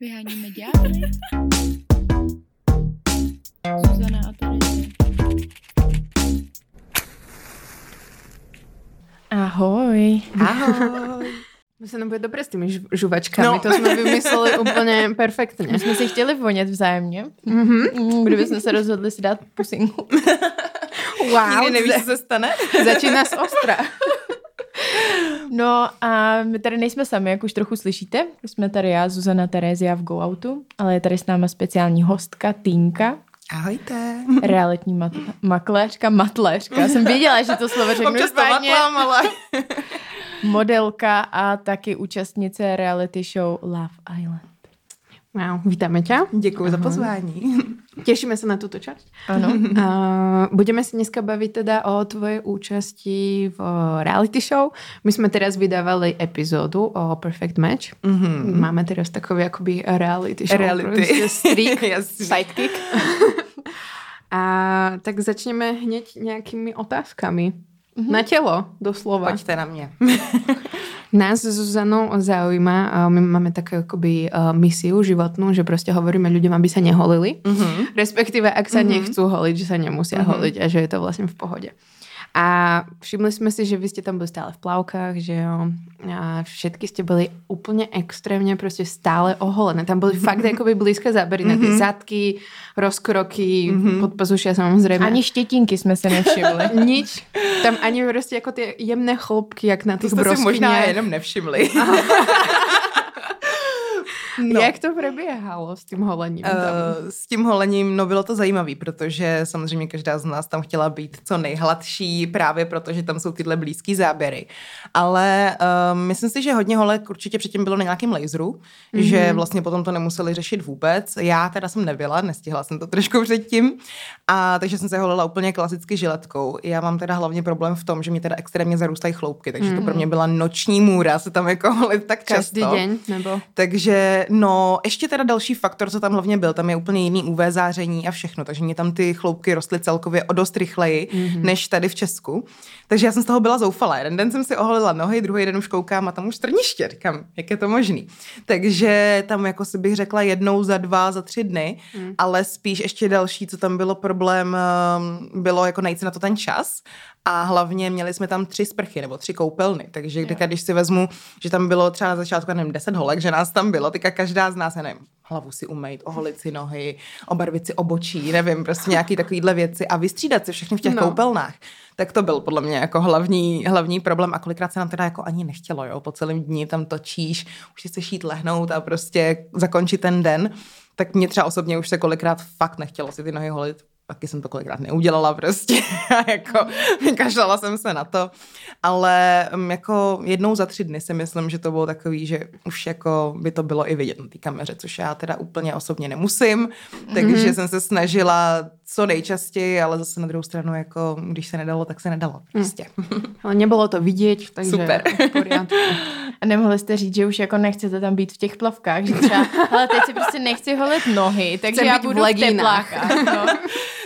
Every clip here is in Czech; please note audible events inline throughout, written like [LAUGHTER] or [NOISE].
Vyháníme ďábly. Zuzana a. Ahoj. Ahoj. My nám bude dobré s těmi žuvačkami, No. to jsme vymysleli úplně perfektně. My jsme si chtěli vonět vzájemně, mm-hmm. kdyby jsme se rozhodli si dát pusinku. wow, Nikdy nevíš, co se stane. začíná z ostra. No a my tady nejsme sami, jak už trochu slyšíte. Jsme tady já, Zuzana Terezia v Go Outu, ale je tady s náma speciální hostka Týnka, Ahojte. realitní mat- makléřka, matléřka. Já jsem věděla, že to slovo řeknu Občas špatně. ale... Modelka a taky účastnice reality show Love Island. Wow, vítáme tě. Děkuji za pozvání. [LAUGHS] Těšíme se na tuto část. Ano. A [LAUGHS] budeme se dneska bavit teda o tvojej účasti v reality show. My jsme teraz vydávali epizodu o Perfect Match. Mhm. Máme teraz takový jakoby reality show. Reality. Prostě strik, [LAUGHS] sidekick. A tak začneme hned nějakými otázkami. Na tělo, doslova. Pojďte na mě. Nás s Zuzanou zaujíma, my máme takú akoby uh, misiu životnú, že proste hovoríme ľuďom, aby sa neholili. Mhm. Respektíve, ak sa nechcú holiť, že sa nemusia Mhm. holiť a že je to vlastne v pohode. A všimli sme si, že vy ste tam boli stále v plavkách, že jo. A všetky ste boli úplne extrémne proste stále oholené. Tam boli fakt akoby blízke zábery na tie zadky, rozkroky, podpazušia samozrejme. Ani štětínky jsme se nevšimli. [LAUGHS] nič. Tam ani prostě jako ty jemné chlopky, jak na To těch jste si možná jenom nevšimli. [LAUGHS] No. Jak to probíhalo s tím holením? tam? Uh, s tím holením, no bylo to zajímavé, protože samozřejmě každá z nás tam chtěla být co nejhladší, právě protože tam jsou tyhle blízký záběry. Ale uh, myslím si, že hodně holek určitě předtím bylo na nějakém laseru, mm-hmm. že vlastně potom to nemuseli řešit vůbec. Já teda jsem nebyla, nestihla jsem to trošku předtím, a takže jsem se holila úplně klasicky žiletkou. Já mám teda hlavně problém v tom, že mi teda extrémně zarůstají chloupky, takže mm-hmm. to pro mě byla noční můra se tam jako holit tak Každý často. den? Nebo? Takže no, ještě teda další faktor, co tam hlavně byl, tam je úplně jiný UV záření a všechno, takže mě tam ty chloupky rostly celkově o dost rychleji, mm-hmm. než tady v Česku. Takže já jsem z toho byla zoufalá. Jeden den jsem si oholila nohy, druhý den už koukám a tam už strniště, říkám, jak je to možný. Takže tam jako si bych řekla jednou za dva, za tři dny, mm. ale spíš ještě další, co tam bylo problém, um, bylo jako najít si na to ten čas a hlavně měli jsme tam tři sprchy nebo tři koupelny, takže když, když si vezmu, že tam bylo třeba na začátku, nevím, deset holek, že nás tam bylo, teďka každá z nás, já nevím, hlavu si umýt, oholit si nohy, obarvit si obočí, nevím, prostě nějaký takovýhle věci a vystřídat se všechny v těch no. koupelnách. Tak to byl podle mě jako hlavní, hlavní problém a kolikrát se nám teda jako ani nechtělo, jo, po celém dní tam točíš, už si chceš jít lehnout a prostě zakončit ten den, tak mě třeba osobně už se kolikrát fakt nechtělo si ty nohy holit, taky jsem to kolikrát neudělala prostě [LAUGHS] a jako kašlala jsem se na to, ale um, jako jednou za tři dny si myslím, že to bylo takový, že už jako by to bylo i vidět na té kameře, což já teda úplně osobně nemusím, takže mm-hmm. jsem se snažila co nejčastěji, ale zase na druhou stranu jako když se nedalo, tak se nedalo prostě. [LAUGHS] Ale nebylo to vidět, takže Super. v. A [LAUGHS] nemohli jste říct, že už jako nechcete tam být v těch plavkách, že třeba, ale teď si prostě nechci holit nohy, takže Chcem já v budu v, legínách. teplákách. No.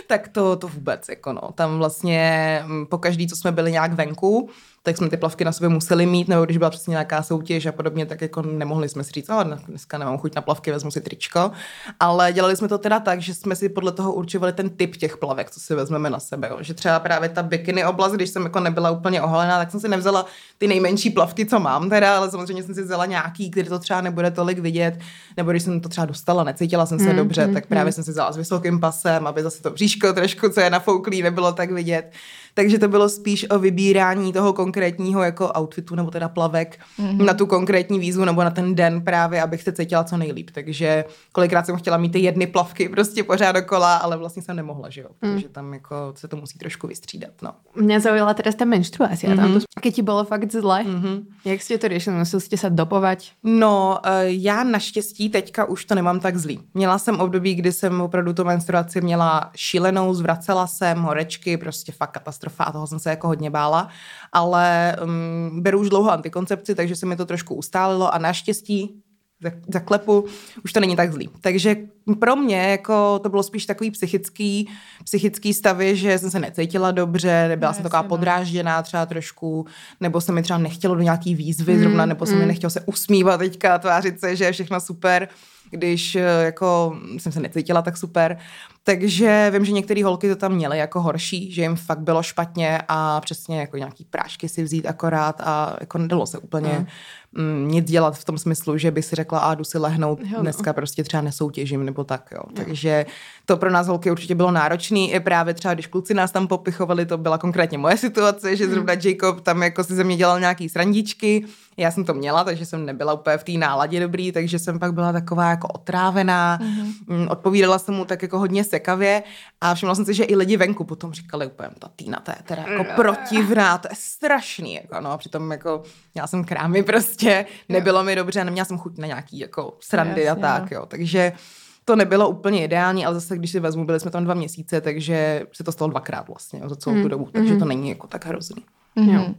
Tak to, to vůbec, jako no. Tam vlastně mm, po každý, co jsme byli nějak venku, tak jsme ty plavky na sobě museli mít, nebo když byla přesně nějaká soutěž a podobně, tak jako nemohli jsme si říct, oh, dneska nemám chuť na plavky, vezmu si tričko. Ale dělali jsme to teda tak, že jsme si podle toho určovali ten typ těch plavek, co si vezmeme na sebe. Jo. Že třeba právě ta bikini oblast, když jsem jako nebyla úplně oholená, tak jsem si nevzala ty nejmenší plavky, co mám teda, ale samozřejmě jsem si vzala nějaký, který to třeba nebude tolik vidět, nebo když jsem to třeba dostala, necítila jsem se Hmm, dobře, hmm, tak právě jsem si vzala s vysokým pasem, aby zase to bříško trošku, co je nafouklý, nebylo tak vidět. Takže to bylo spíš o vybírání toho konkrétního jako outfitu nebo teda plavek mm-hmm. na tu konkrétní výzvu nebo na ten den právě, abych se cítila co nejlíp. Takže kolikrát jsem chtěla mít ty jedny plavky prostě pořád dokola, ale vlastně jsem nemohla, že jo, protože tam jako se to musí trošku vystřídat, no. Mňa zaujala teraz tá menštruácia. Mm-hmm. Tam Mhm. to, keď ti bolo fakt zle, mm-hmm. jak ste to riešili? Museli ste sa dopovať? No, eh, já naštěstí teďka už to nemám tak zlý. Měla jsem období, kdy jsem opravdu tu menstruaci měla šílenou, zvracela jsem horečky, prostě fakt katastrofa a toho jsem se jako hodně bála, ale um, beru už dlouho antikoncepci, takže se mi to trošku ustálilo a naštěstí za- zaklepu, už to není tak zlý. Takže pro mě jako to bylo spíš takový psychický, psychický stavy, že jsem se necítila dobře, nebyla No, jsem taková jasně, no. podrážděná třeba trošku, nebo se mi třeba nechtělo do nějaký výzvy Mm, zrovna, nebo se mi mm. nechtělo se usmívat teďka, tvářit se, že je všechno super, když eh, jako jsem se necítila tak super. Takže vím, že některé holky to tam měly jako horší, že jim fakt bylo špatně a přesně jako nějaký prášky si vzít akorát a jako nedalo se úplně mm, nic dělat v tom smyslu, že by si řekla, a jdu si lehnout, Jo, no. dneska prostě třeba nesoutěžím nebo tak, jo. Takže to pro nás holky určitě bylo náročné. I právě třeba, když kluci nás tam popichovali, to byla konkrétně moje situace, že zrovna Jacob tam jako si ze mě dělal nějaký srandičky. Já jsem to měla, takže jsem nebyla úplně v té náladě dobrý, takže jsem pak byla taková jako otrávená. Mm, Odpovídala jsem mu tak jako hodně sekavě a všimla jsem si, že i lidi venku potom říkali úplně, ta Týna, to je teda jako protivná, to je strašný. Jako, no, a přitom jako měla jsem krámy prostě, nebylo mi dobře, neměla jsem chuť na nějaký jako srandy a Jasně, tak, jo. Takže to nebylo úplně ideální, ale zase, když si vezmu, byli jsme tam dva měsíce, takže se to stalo dvakrát vlastně jo, za celou tu dobu, takže to není jako tak hrozný. Mhm.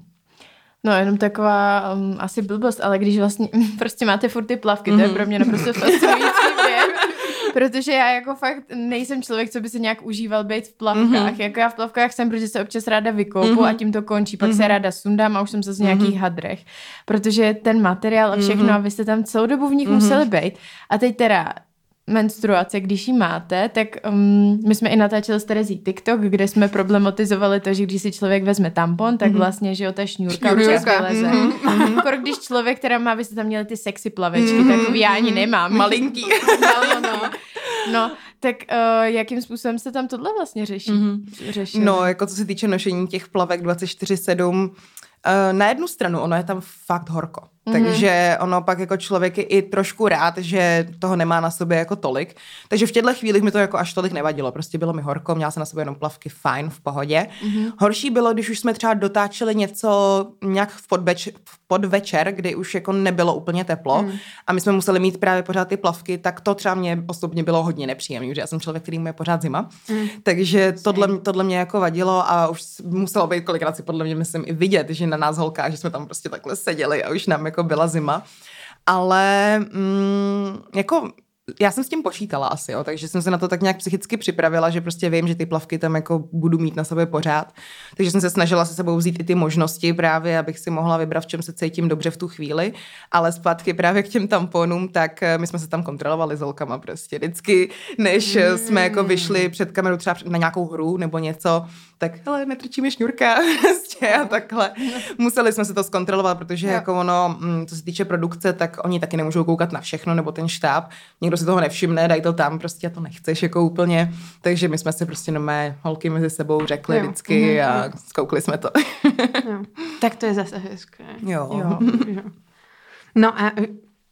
No, jenom taková um, asi blbost, ale když vlastně [LAUGHS] prostě máte furt ty plavky, to je pro mě naprosto fascinující [LAUGHS] věc. Protože já jako fakt nejsem člověk, co by se nějak užíval být v plavkách. Mm-hmm. Jako já v plavkách jsem, protože se občas ráda vykoupu mm-hmm. a tím to končí. Pak mm-hmm. se ráda sundám a už jsem zase v nějakých mm-hmm. hadrech. Protože ten materiál a všechno, mm-hmm. a vy jste tam celou dobu v nich mm-hmm. museli být. A teď teda menstruace, když ji máte, tak um, my jsme i natáčeli s Terezí TikTok, kde jsme problematizovali to, že když si člověk vezme tampon, tak vlastně, že jo, ta šňůrka Šňůrka, vyleze. Mm-hmm. když člověk, která má, vy jste tam měli ty sexy plavečky, mm-hmm. takový já ani nemám. Malinký. [LAUGHS] No, no, no. no tak uh, jakým způsobem se tam tohle vlastně řeší? Mm-hmm. řešili? No, jako co se týče nošení těch plavek 24-7, eh, na jednu stranu ono je tam fakt horko. Mm-hmm. Takže ono pak jako člověk je i trošku rád, že toho nemá na sobě jako tolik. Takže v těchto chvílích mi to jako až tolik nevadilo. Prostě bylo mi horko, měla jsem na sobě jenom plavky, fajn, v pohodě. Mm-hmm. Horší bylo, když už jsme třeba dotáčeli něco nějak v, podbeč, v podvečer, kdy už jako nebylo úplně teplo mm. a my jsme museli mít právě pořád ty plavky, tak to třeba mě osobně bylo hodně nepříjemné, protože já jsem člověk, který mu je pořád zima. Mm. Takže tohle, tohle mě jako vadilo a už muselo být kolikrát si podle mě myslím i vidět, že na nás holkách, že jsme tam prostě takhle seděli a už nám jako byla zima. Ale mm, jako já jsem s tím počítala asi, jo, takže jsem se na to tak nějak psychicky připravila, že prostě vím, že ty plavky tam jako budu mít na sobě pořád. Takže jsem se snažila se sebou vzít i ty možnosti právě, abych si mohla vybrat, v čem se cítím dobře v tu chvíli. Ale zpátky právě k těm tamponům, tak eh, my jsme se tam kontrolovali s holkama prostě vždycky, než mm. jsme jako vyšli před kamerou třeba na nějakou hru nebo něco, tak hele, netrčíme šňůrka [LAUGHS] prostě a takhle. Museli jsme se to zkontrolovat, protože Jo. jako ono, mm, co se týče produkce, tak oni taky nemůžou koukat na všechno, nebo ten štáb. Někdo si toho nevšimne, dají to tam, prostě a to nechceš jako úplně. Takže my jsme si prostě no mé holky mezi sebou řekli Jo. vždycky Mhm. a zkoukli jsme to. Jo. [LAUGHS] Tak to je zase hezké. jo. Jo. Jo. No a eh,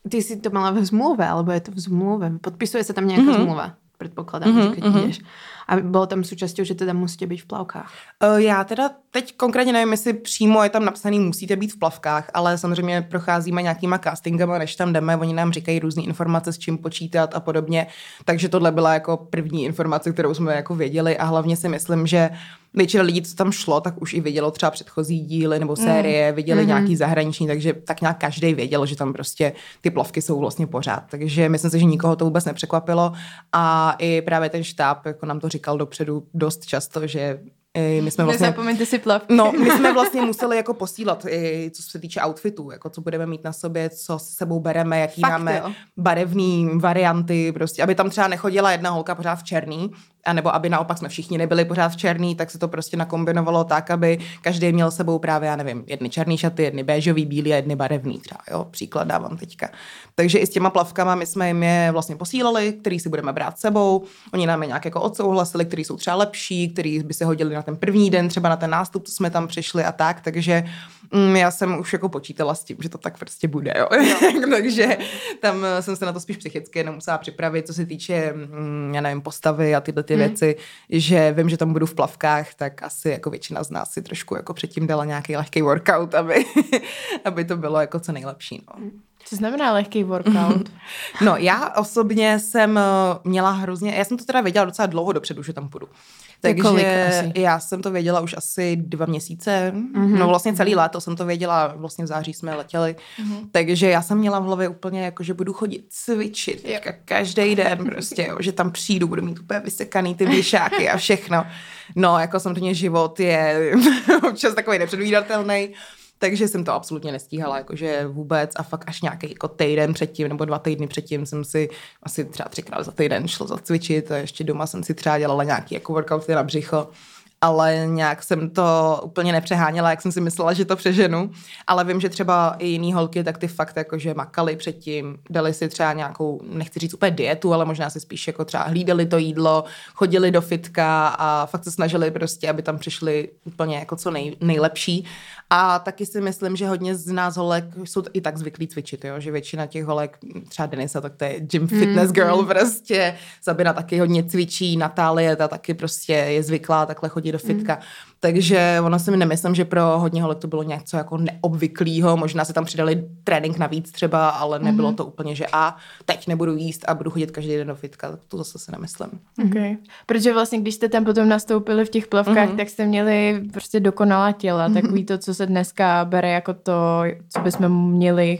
ty si to mala v zmluve, alebo je to v zmluve? Podpisuje se tam nějaká mm-hmm. zmluva? Předpokládám, mm-hmm, že když jdeš. A bylo tam součástí, že teda musíte být v plavkách. Uh, Já teda teď konkrétně nevím, jestli přímo je tam napsaný, musíte být v plavkách, ale samozřejmě procházíme nějakýma castingama, než tam jdeme, oni nám říkají různé informace, s čím počítat a podobně, takže tohle byla jako první informace, kterou jsme jako věděli a hlavně si myslím, že většina lidí, co tam šlo, tak už i vidělo třeba předchozí díly nebo série, viděli mm-hmm. nějaký zahraniční, takže tak nějak každý věděl, že tam prostě ty plavky jsou vlastně pořád. Takže myslím si, že nikoho to vůbec nepřekvapilo a i právě ten štáb jako nám to říkal dopředu dost často, že i my jsme vlastně... Nezapomeňte si plavky. No, my jsme [LAUGHS] vlastně museli jako posílat, i co se týče outfitů, jako co budeme mít na sobě, co s sebou bereme, jaký Fakt, máme jo? barevný varianty, prostě, aby tam třeba nechodila jedna holka pořád v černý, anebo aby naopak jsme všichni nebyli pořád v černý, tak se to prostě nakombinovalo tak, aby každý měl s sebou právě, já nevím, jedny černý šaty, jedny béžový, bílý a jedny barevný třeba, jo, příklad dávám teďka. Takže i s těma plavkama my jsme jim je vlastně posílali, který si budeme brát s sebou, oni nám je nějak jako odsouhlasili, který jsou třeba lepší, který by se hodili na ten první den, třeba na ten nástup, co jsme tam přišli a tak, takže mm, já jsem už jako počítala s tím, že to tak prostě bude, jo. [LAUGHS] takže tam jsem se na to spíš psychicky jenom musela připravit, co se týče, mm, já nevím, postavy a tyhle ty věci, že vím, že tam budu v plavkách, tak asi jako většina z nás si trošku jako předtím dala nějaký lehký workout, aby, [LAUGHS] aby to bylo jako co nejlepší, no. Co znamená lehký workout? [LAUGHS] No, já osobně jsem eh, měla hrozně, já jsem to teda věděla docela dlouho dopředu, že tam půjdu. Takže kolik asi? já jsem to věděla už asi dva měsíce, mm-hmm. no vlastně celý léto jsem to věděla, vlastně v září jsme letěli, mm-hmm. takže já jsem měla v hlavě úplně jako, že budu chodit cvičit Jo. každý den prostě, jo, že tam přijdu, budu mít úplně vysekaný ty vyšáky a všechno. No, jako samozřejmě život je [LAUGHS] občas takový nepředvídatelný, takže jsem to absolutně nestíhala, jakože vůbec a fakt až nějaký jako týden předtím nebo dva týdny předtím jsem si asi třeba třikrát za týden šla zacvičit a ještě doma jsem si třeba dělala nějaký jako workouty na břicho ale nějak jsem to úplně nepřeháněla, jak jsem si myslela, že to přeženu. Ale vím, že třeba i jiný holky, tak ty fakt jakože makali předtím, dali si třeba nějakou, nechci říct úplně dietu, ale možná si spíš jako třeba hlídali to jídlo, chodili do fitka a fakt se snažili prostě, aby tam přišli úplně jako co nej, nejlepší. A taky si myslím, že hodně z nás holek jsou i tak zvyklí cvičit, jo? že většina těch holek, třeba Denisa, tak to je gym fitness Mm, girl prostě, Sabina taky hodně cvičí, Natálie, ta taky prostě je zvyklá takhle chodit fitka. Takže ono si mi nemyslím, že pro hodně holek to bylo něco jako neobvyklého, možná se tam přidali trénink navíc třeba, ale nebylo to úplně, že a teď nebudu jíst a budu chodit každý den do fitka, tak to zase si nemyslím. Okay. Protože vlastně, když jste tam potom nastoupili v těch plavkách, Mhm. tak jste měli prostě dokonalá těla, takový to, co se dneska bere jako to, co bychom měli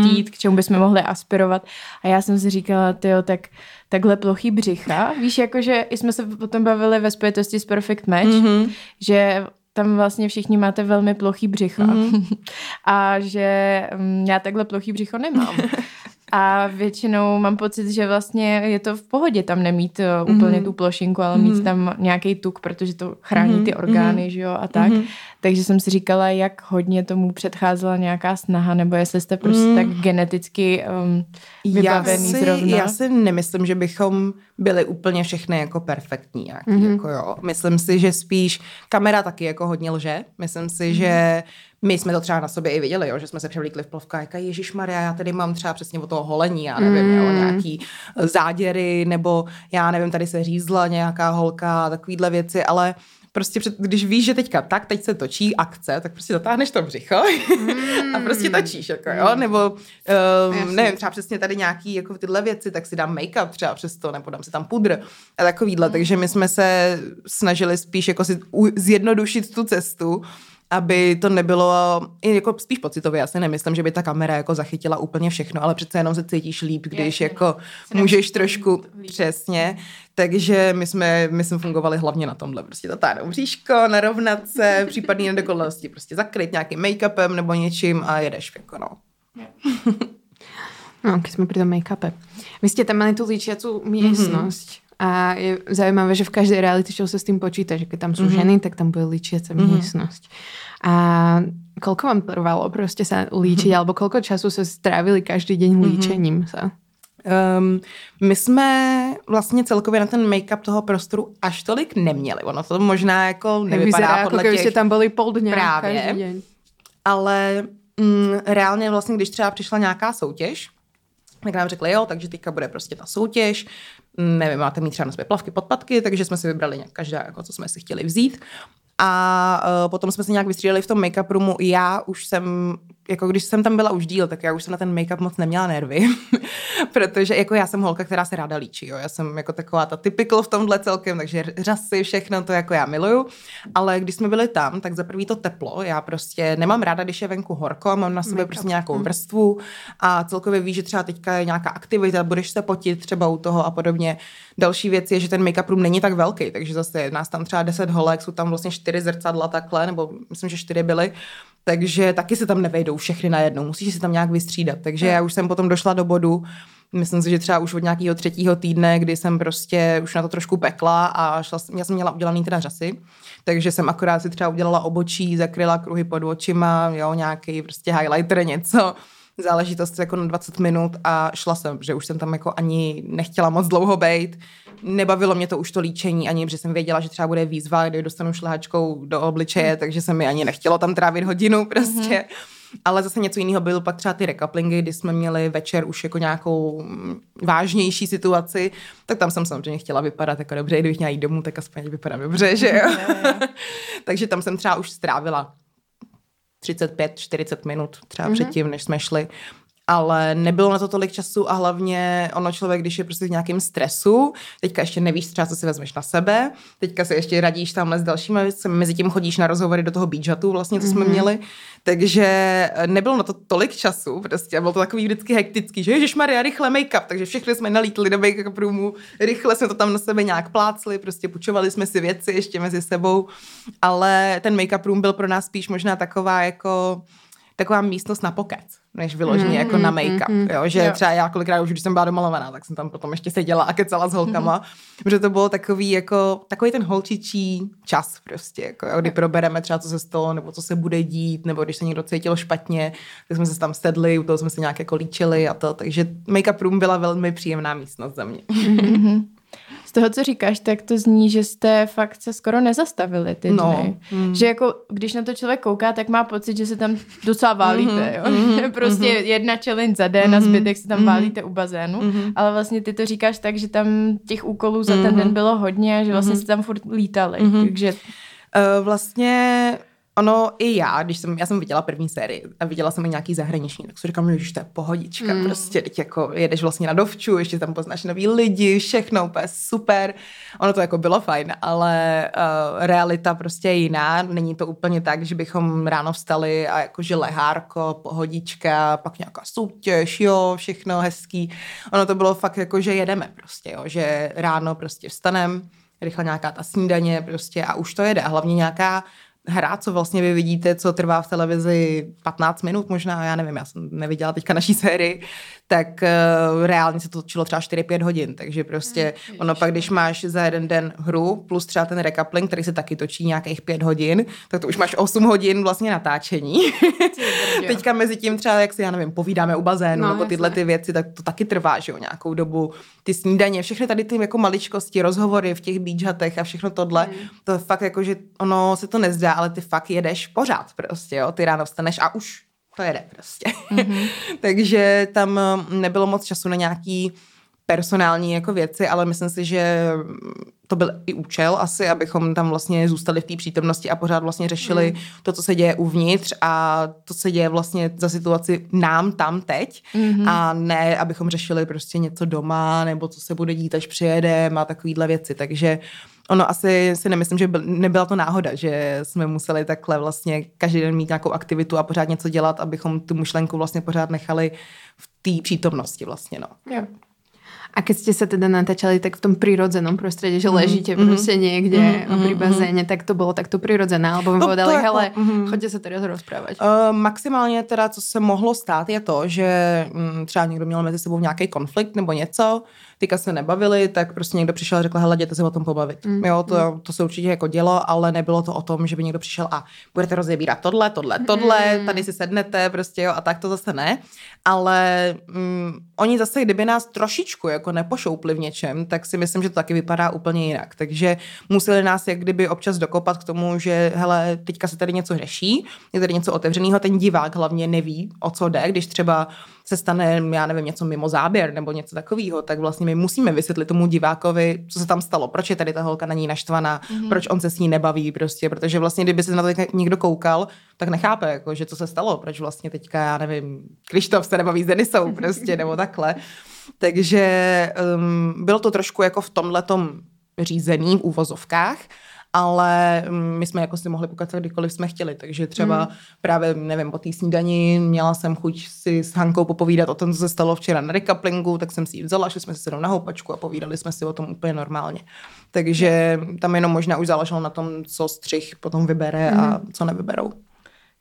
chtít, k čemu bychom mohli aspirovat. A já jsem si říkala, tyjo, tak takhle plochý břicha, víš, jakože i jsme se potom bavili ve spojitosti s Perfect Match, Mhm. že tam vlastně všichni máte velmi plochý břicha Mhm. [LAUGHS] a že mm, já takhle plochý břicho nemám. [LAUGHS] A většinou mám pocit, že vlastně je to v pohodě tam nemít uh, úplně tu plošinku, ale mít tam nějaký tuk, protože to chrání ty orgány, že jo, a tak. Takže jsem si říkala, jak hodně tomu předcházela nějaká snaha, nebo jestli jste prostě tak geneticky um, vybavený já si, zrovna. Já si nemyslím, že bychom byli úplně všechny jako perfektní. Nějaký, Mhm. mm-hmm. jako jo. Myslím si, že spíš kamera taky jako hodně lže. Myslím si, Mhm. že my jsme to třeba na sobě i viděli, jo, že jsme se převlíkli v plovkách, jako Ježíš Maria, já tady mám třeba přesně o toho holení, já nevím, mm. jo, nějaký záděry, nebo já nevím, tady se řízla nějaká holka, takovýhle věci, ale prostě před, když víš, že teďka tak, teď se točí akce, tak prostě dotáhneš to břicho [LAUGHS] a prostě točíš, jako jo, nebo um, Jasně. nevím, třeba přesně tady nějaký jako tyhle věci, tak si dám make-up třeba přes to, nebo dám si tam pudr a takovýhle, takže my jsme se snažili spíš jako si zjednodušit tu cestu, aby to nebylo, i jako spíš pocitově, já si nemyslím, že by ta kamera jako zachytila úplně všechno, ale přece jenom se cítíš líp, když Jasně. jako Se můžeš trošku, líp. přesně, takže my jsme, my jsme fungovali hlavně na tomhle, prostě zatáhnout bříško, narovnat se, případné nedokonalosti, prostě zakryt nějakým make-upem nebo něčím a jedeš, jako no. [LAUGHS] No, keď sme pri tom make-upe. Vy ste tam mali tú líčiacú miestnosť. Mm-hmm. A je zaujímavé, že v každej reality show sa s tým počíta, že keď tam sú mm-hmm. ženy, tak tam bude líčiaca mm-hmm. miestnosť. A koľko vám trvalo proste sa líčiť, mm-hmm. alebo koľko času sa strávili každý deň líčením sa? Um, my jsme vlastně celkově na ten make-up toho prostoru až tolik neměli. Ono to možná jako nevypadá vyzerá, podle keby těch... ste tam boli pol dňa Právě. každý deň. ale mm, reálně vlastně, když třeba přišla nějaká soutěž, tak nám řekli, jo, takže teďka bude prostě ta soutěž, nevím, máte mít třeba na sobě plavky, podpatky, takže jsme si vybrali nějak každá, jako co jsme si chtěli vzít. A uh, potom jsme se nějak vystřídali v tom make-up roomu. Já už jsem, jako když jsem tam byla už díl, tak já už jsem na ten make-up moc neměla nervy. [LAUGHS] Protože jako já jsem holka, která se ráda líčí. Jo. Já jsem jako taková ta typical v tomhle celkem, takže řasy, všechno to jako já miluju. Ale když jsme byli tam, tak za prvý to teplo. Já prostě nemám ráda, když je venku horko, mám na sobě Make-up. prostě nějakou vrstvu a celkově víš, že třeba teďka je nějaká aktivita, budeš se potit třeba u toho a podobně. Další věc je, že ten make-up room není tak velký, takže zase nás tam třeba 10 holek, jsou tam vlastně čtyři zrcadla takhle, nebo myslím, že čtyři byly. Takže taky se tam nevejdou všechny najednou, musíš si tam nějak vystřídat. Takže já už jsem potom došla do bodu, myslím si, že třeba už od nějakého třetího týdne, kdy jsem prostě už na to trošku pekla a šla, já jsem měla udělaný teda řasy, takže jsem akorát si třeba udělala obočí, zakryla kruhy pod očima, jo, nějaký prostě highlighter, něco, záležitost jako na 20 minut a šla jsem, že už jsem tam jako ani nechtěla moc dlouho bejt. Nebavilo mě to už to líčení ani, protože jsem věděla, že třeba bude výzva, kdy dostanu šlehačkou do obličeje, takže se mi ani nechtělo tam trávit hodinu prostě. Mm-hmm. Ale zase něco jiného byl pak třeba ty rekaplingy, kdy jsme měli večer už jako nějakou mm, vážnější situaci, tak tam jsem samozřejmě chtěla vypadat jako dobře, kdybych měla jít domů, tak aspoň vypadám dobře, že jo. [LAUGHS] takže tam jsem třeba už strávila 35-40 minut třeba mm-hmm. předtím, než jsme šli. Ale nebylo na to tolik času a hlavně ono člověk, když je prostě v nějakém stresu, teďka ještě nevíš třeba, co si vezmeš na sebe, teďka se ještě radíš tamhle s dalšími věcmi, mezi tím chodíš na rozhovory do toho beachatu vlastně, co jsme mm-hmm. měli, takže nebylo na to tolik času prostě bylo to takový vždycky hektický, že Ježíš Maria, rychle make-up, takže všechny jsme nalítli do make-up roomu, rychle jsme to tam na sebe nějak plácli, prostě půjčovali jsme si věci ještě mezi sebou, ale ten make-up room byl pro nás spíš možná taková jako taková místnost na pokec, než vyloženě mm, jako na mm, make-up, mm, jo, že jo. třeba já kolikrát už, když jsem byla domalovaná, tak jsem tam potom ještě seděla a kecala s holkama, že to bylo takový jako, takový ten holčičí čas prostě, jako, jo, kdy probereme třeba, co se stalo, nebo co se bude dít, nebo když se někdo cítil špatně, tak jsme se tam sedli, u toho jsme se nějak jako líčili a to, takže make-up room byla velmi příjemná místnost za mě. Z toho, co říkáš, tak to zní, že jste fakt se skoro nezastavili ty dny. No, mm. Že jako, když na to člověk kouká, tak má pocit, že se tam docela válíte, jo. mhm, [LAUGHS] prostě jedna challenge za den a zbytek se tam válíte u bazénu. Ale vlastně ty to říkáš tak, že tam těch úkolů za ten den bylo hodně a že vlastně se tam furt lítali. Takže Uh, vlastně ono i já, když jsem, já jsem viděla první sérii a viděla jsem i nějaký zahraniční, tak si říkám, že to je pohodička, mm. prostě teď jako jedeš vlastně na dovču, ještě tam poznáš nový lidi, všechno úplně super. Ono to jako bylo fajn, ale uh, realita prostě je jiná, není to úplně tak, že bychom ráno vstali a jakože lehárko, pohodička, pak nějaká soutěž, jo, všechno hezký. Ono to bylo fakt jako, že jedeme prostě, jo, že ráno prostě vstanem, rychle nějaká ta snídaně prostě a už to jede. A hlavně nějaká hra, co vlastně vy vidíte, co trvá v televizi 15 minut možná, já nevím, já jsem neviděla teďka naší sérii, tak uh, reálně se to točilo třeba 4-5 hodin, takže prostě Hmm, ono pak, když máš za jeden den hru plus třeba ten recapling, který se taky točí nějakých 5 hodin, tak to už máš 8 hodin vlastně natáčení. [LAUGHS] Teďka mezi tím třeba, jak si, já nevím, povídáme u bazénu No, nebo tyhle ty věci, tak to taky trvá, že jo, nějakou dobu. Ty snídaně, všechny tady ty jako maličkosti, rozhovory v těch beachatech a všechno tohle, Mm. to je fakt jako, že ono se to nezdá, ale ty fakt jedeš pořád prostě, jo, ty ráno vstaneš a už to jede prostě. Mhm. [LAUGHS] Takže tam um, nebylo moc času na nějaký personální jako věci, ale myslím si, že to byl i účel asi, abychom tam vlastně zůstali v té přítomnosti a pořád vlastně řešili Mhm. to, co se děje uvnitř a to se děje vlastně za situaci nám tam teď Mhm. a ne, abychom řešili prostě něco doma nebo co se bude dít, až přijedeme a takovýhle věci. Takže ono asi si nemyslím, že byl, nebyla to náhoda, že jsme museli takhle vlastně každý den mít nějakou aktivitu a pořád něco dělat, abychom tu myšlenku vlastně pořád nechali v té přítomnosti vlastně, no. jo. A keď ste sa teda natáčali tak v tom prirodzenom prostredí, že ležíte mhm, proste niekde mhm, pri mhm, bazéne, tak to bolo takto prirodzené, alebo vám No, povedali, jako, hele, mhm. choďte sa teraz rozprávať. Uh, maximálně teda, co se mohlo stát, je to, že mm, třeba někdo měl mezi sebou nějaký konflikt nebo něco, teďka se nebavili, tak prostě někdo přišel a řekl, hele, jděte se o tom pobavit. Mm. Jo, to, to se určitě jako dělo, ale nebylo to o tom, že by někdo přišel a budete rozebírat tohle, tohle, tohle, Mm. tady si sednete, prostě jo, a tak to zase ne. Ale mm, oni zase, kdyby nás trošičku jako nepošoupli v něčem, tak si myslím, že to taky vypadá úplně jinak. Takže museli nás jak kdyby občas dokopat k tomu, že hele, teďka se tady něco řeší, je tady něco otevřeného, ten divák hlavně neví, o co jde, když třeba se stane, já nevím, něco mimo záběr nebo něco takového, tak vlastně my musíme vysvětlit tomu divákovi, co se tam stalo, proč je tady ta holka na ní naštvaná, mm-hmm. proč on se s ní nebaví prostě, protože vlastně, kdyby se na to někdo koukal, tak nechápe, jako, že co se stalo, proč vlastně teďka, já nevím, Krištof se nebaví s Denisou prostě, [LAUGHS] nebo takhle. Takže um, bylo to trošku jako v tomhletom řízený v úvozovkách, ale mm, my jsme jako si mohli pokacat kdykoliv jsme chtěli, takže třeba mm. právě, nevím, po té snídani měla jsem chuť si s Hankou popovídat o tom, co se stalo včera na recaplingu, tak jsem si ji vzala, šli jsme si sednout na houpačku a povídali jsme si o tom úplně normálně. Takže tam jenom možná už záleželo na tom, co střih potom vybere mm. a co nevyberou.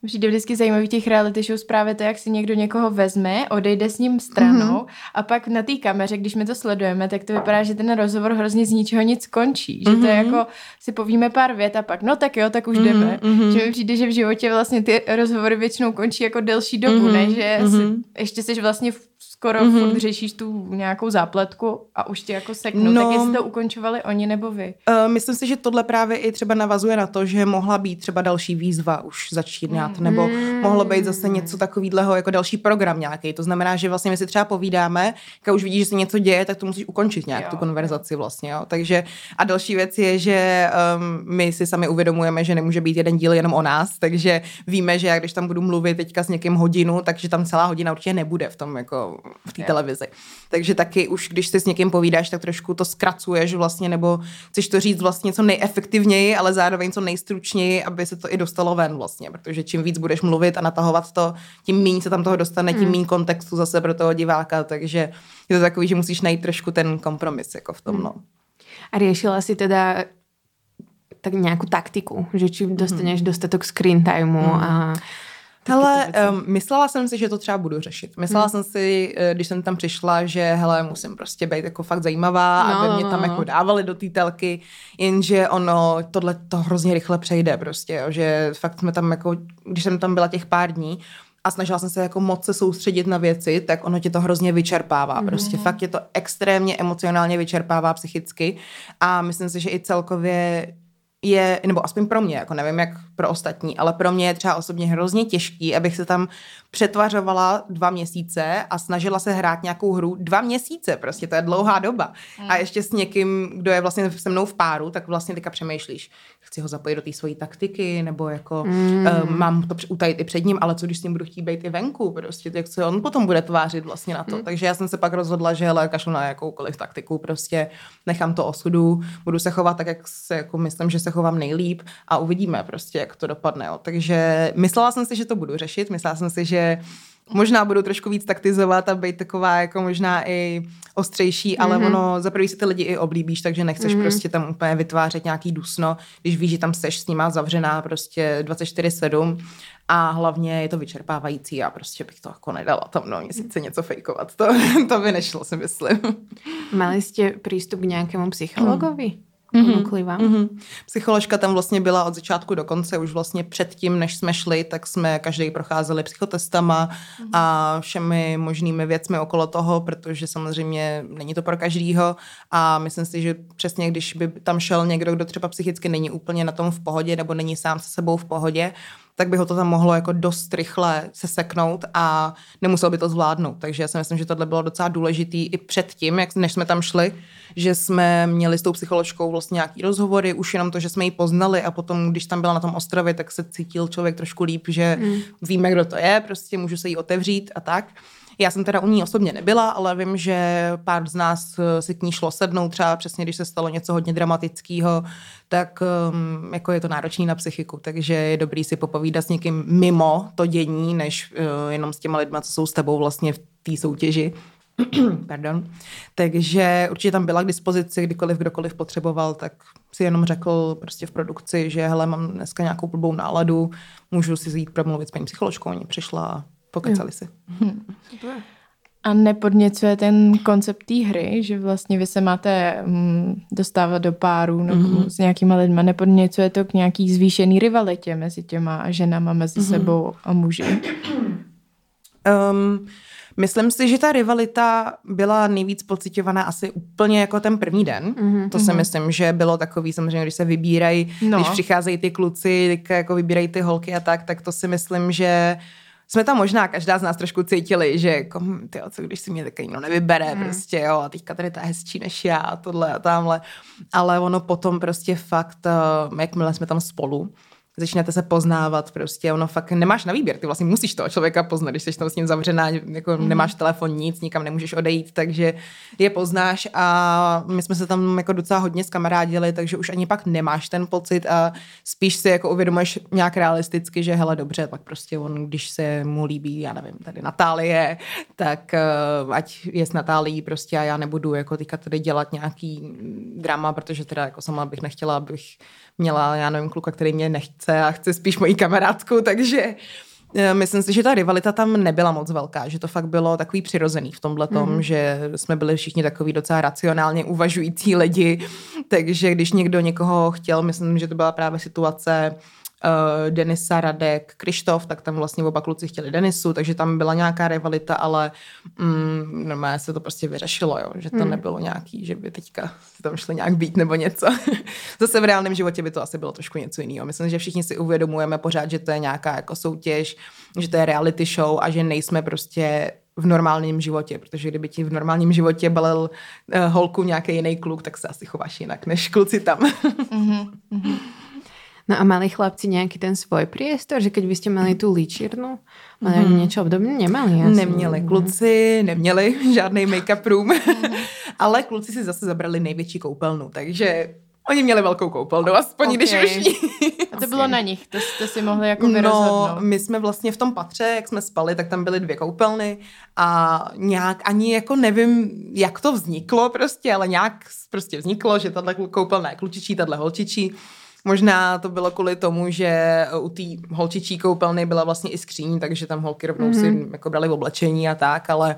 Přijde vždycky zajímavý těch reality shows právě to, jak si někdo někoho vezme, odejde s ním stranou mm-hmm. a pak na té kameře, když my to sledujeme, tak to vypadá, že ten rozhovor hrozně z ničeho nic končí. Mm-hmm. Že to je jako, si povíme pár vět a pak, no tak jo, tak už mm-hmm. jdeme. Mm-hmm. Že mi přijde, že v životě vlastně ty rozhovory většinou končí jako delší dobu, mm-hmm. ne? Že mm-hmm. si, ještě jsi vlastně v skoro mm-hmm. furt řešíš tu nějakou zápletku a už tě jako seknou. No, tak jestli to ukončovali oni nebo vy? Uh, myslím si, že tohle právě i třeba navazuje na to, že mohla být třeba další výzva už začínat, mm. nebo mohlo být zase něco takového jako další program nějaký. To znamená, že vlastně my si třeba povídáme, když už vidíš, že se něco děje, tak to musíš ukončit nějak, jo, tu konverzaci vlastně. Jo. Takže a další věc je, že um, my si sami uvědomujeme, že nemůže být jeden díl jenom o nás, takže víme, že já když tam budu mluvit teďka s někým hodinu, takže tam celá hodina určitě nebude v tom jako v té televizi. Takže taky už, když si s někým povídáš, tak trošku to zkracuješ vlastně, nebo chceš to říct vlastně co nejefektivněji, ale zároveň co nejstručněji, aby se to i dostalo ven vlastně, protože čím víc budeš mluvit a natahovat to, tím méně se tam toho dostane, tím hmm. méně kontextu zase pro toho diváka, takže je to takový, že musíš najít trošku ten kompromis jako v tom, hmm. no. A riešila si teda tak nějakou taktiku, že či dostaneš hmm. dostatok screen timeu a Hele, um, myslela jsem si, že to třeba budu řešit. Myslela hmm. jsem si, eh, když jsem tam přišla, že hele, musím prostě být jako fakt zajímavá, no, aby mě tam no, no. jako dávali do té telky, jenže ono, tohle to hrozně rychle přejde prostě, jo, že fakt jsme tam jako, když jsem tam byla těch pár dní, a snažila jsem se jako moc se soustředit na věci, tak ono tě to hrozně vyčerpává. Mm-hmm. Prostě fakt je to extrémně emocionálně vyčerpává psychicky a myslím si, že i celkově je, nebo aspoň pro mě, jako nevím jak pro ostatní, ale pro mě je třeba osobně hrozně těžký, abych se tam přetvařovala dva měsíce a snažila se hrát nějakou hru dva měsíce, prostě to je dlouhá doba. Mm. A ještě s někým, kdo je vlastně se mnou v páru, tak vlastně teďka přemýšlíš, chci ho zapojit do té svojí taktiky, nebo jako mm. uh, mám to utajit i před ním, ale co když s ním budu chtít být i venku, prostě, jak se on potom bude tvářit vlastně na to. Mm. Takže já jsem se pak rozhodla, že hele, kašlu na jakoukoliv taktiku, prostě nechám to osudu, budu se chovat tak, jak se jako myslím, že se chovám nejlíp a uvidíme prostě, jak to dopadne. Jo. Takže myslela jsem si, že to budu řešit, myslela jsem si, že možná budu trošku víc taktizovat a být taková jako možná i ostřejší, ale mm-hmm. ono za prvý si ty lidi i oblíbíš, takže nechceš mm-hmm. prostě tam úplně vytvářet nějaký dusno, když víš, že tam seš s nima zavřená prostě 24-7 a hlavně je to vyčerpávající a prostě bych to jako nedala tam no měsíce něco fejkovat. To, [LAUGHS] to by nešlo, si myslím. Mali jste přístup k nějakému psychologovi? Mm mm-hmm. Mm-hmm. Psycholožka tam vlastně byla od začátku do konce, už vlastně předtím, než jsme šli, tak jsme každý procházeli psychotestama mm-hmm. a všemi možnými věcmi okolo toho, protože samozřejmě není to pro každýho a myslím si, že přesně když by tam šel někdo, kdo třeba psychicky není úplně na tom v pohodě nebo není sám se sebou v pohodě, tak by ho to tam mohlo jako dost rychle se seknout a nemusel by to zvládnout. Takže já si myslím, že tohle bylo docela důležitý i předtím, jak, než jsme tam šli, že jsme měli s tou psycholožkou vlastně nějaký rozhovory, už jenom to, že jsme ji poznali a potom, když tam byla na tom ostrově, tak se cítil člověk trošku líp, že mm. víme, kdo to je, prostě můžu se jí otevřít a tak. Já jsem teda u ní osobně nebyla, ale vím, že pár z nás eh, si k ní šlo sednout, třeba přesně, když se stalo něco hodně dramatického, tak um, jako je to náročný na psychiku, takže je dobrý si popovídat s někým mimo to dění, než uh, jenom s těma lidma, co jsou s tebou vlastně v té soutěži. [CLEARS THROAT] Pardon. Takže určitě tam byla k dispozici, kdykoliv kdokoliv potřeboval, tak si jenom řekl prostě v produkci, že hele, mám dneska nějakou blbou náladu, můžu si jít promluvit s paní psycholožkou, oni přišla a pokecali si. Hmm. A nepodněcuje ten koncept té hry, že vlastně vy se máte mm, dostávat do páru nebo mm-hmm. s nějakýma lidma, nepodněcuje to k nějaký zvýšený rivalitě mezi těma ženama, mezi mm-hmm. sebou a muži? Um, Myslím si, že ta rivalita byla nejvíc pocitovaná asi úplně jako ten první den. Mm-hmm. To si mhm. myslím, že bylo takový, samozřejmě, když se vybírají, no. když přicházejí ty kluci, jako vybírají ty holky a tak, tak to si myslím, že jsme tam možná každá z nás trošku cítili, že jako, hm, tyjo, co když si mě taky nikdo nevybere, mm. prostě jo, a teďka tady ta hezčí než já a tohle a tamhle. Ale ono potom prostě fakt, uh, jakmile jsme tam spolu, začnete se poznávat prostě, ono fakt nemáš na výběr, ty vlastně musíš toho člověka poznat, když jsi tam s ním zavřená, jako mm. nemáš telefon, nic, nikam nemůžeš odejít, takže je poznáš a my jsme se tam jako docela hodně skamarádili, takže už ani pak nemáš ten pocit a spíš si jako uvědomuješ nějak realisticky, že hele dobře, tak prostě on, když se mu líbí, já nevím, tady Natálie, tak uh, ať je s Natálií prostě a já nebudu jako teďka tady dělat nějaký drama, protože teda jako sama bych nechtěla, abych měla, já nevím, kluka, který mě nechce a chce spíš mojí kamarádku, takže eh, Myslím si, že ta rivalita tam nebyla moc velká, že to fakt bylo takový přirozený v tomhle tom, mm. že jsme byli všichni takový docela racionálně uvažující lidi, takže když někdo někoho chtěl, myslím, že to byla právě situace, Denisa, Radek, Krištof, tak tam vlastně oba kluci chtěli Denisu, takže tam byla nějaká rivalita, ale mm, normálně se to prostě vyřešilo, jo, že to Hmm. nebylo nějaký, že by teďka se tam šli nějak být nebo něco. [LAUGHS] Zase v reálném životě by to asi bylo trošku něco jiného. Myslím, že všichni si uvědomujeme pořád, že to je nějaká jako soutěž, že to je reality show a že nejsme prostě v normálním životě, protože kdyby ti v normálním životě balil uh, holku nějaký jiný kluk, tak se asi chováš jinak než kluci tam. [LAUGHS] No a mali chlapci nejaký ten svoj priestor, že keď vy ste mali tú líčírnu, mali mm. niečo obdobné? Nemali asi. Neměli kluci, neměli [LAUGHS] žádný make-up room, [LAUGHS] ale kluci si zase zabrali největší koupelnu, takže oni měli velkou koupelnu, aspoň okay. když už ní. A to bylo na nich, to jste si mohli jako vyrozhodnout. No, my jsme vlastně v tom patře, jak jsme spali, tak tam byly dvě koupelny a nějak ani jako nevím, jak to vzniklo prostě, ale nějak prostě vzniklo, že tahle koupelna je klučičí, tahle holčičí. Možná to bylo kvůli tomu, že u té holčičí koupelny byla vlastně i skříň, takže tam holky rovnou mm-hmm. si jako brali oblečení a tak, ale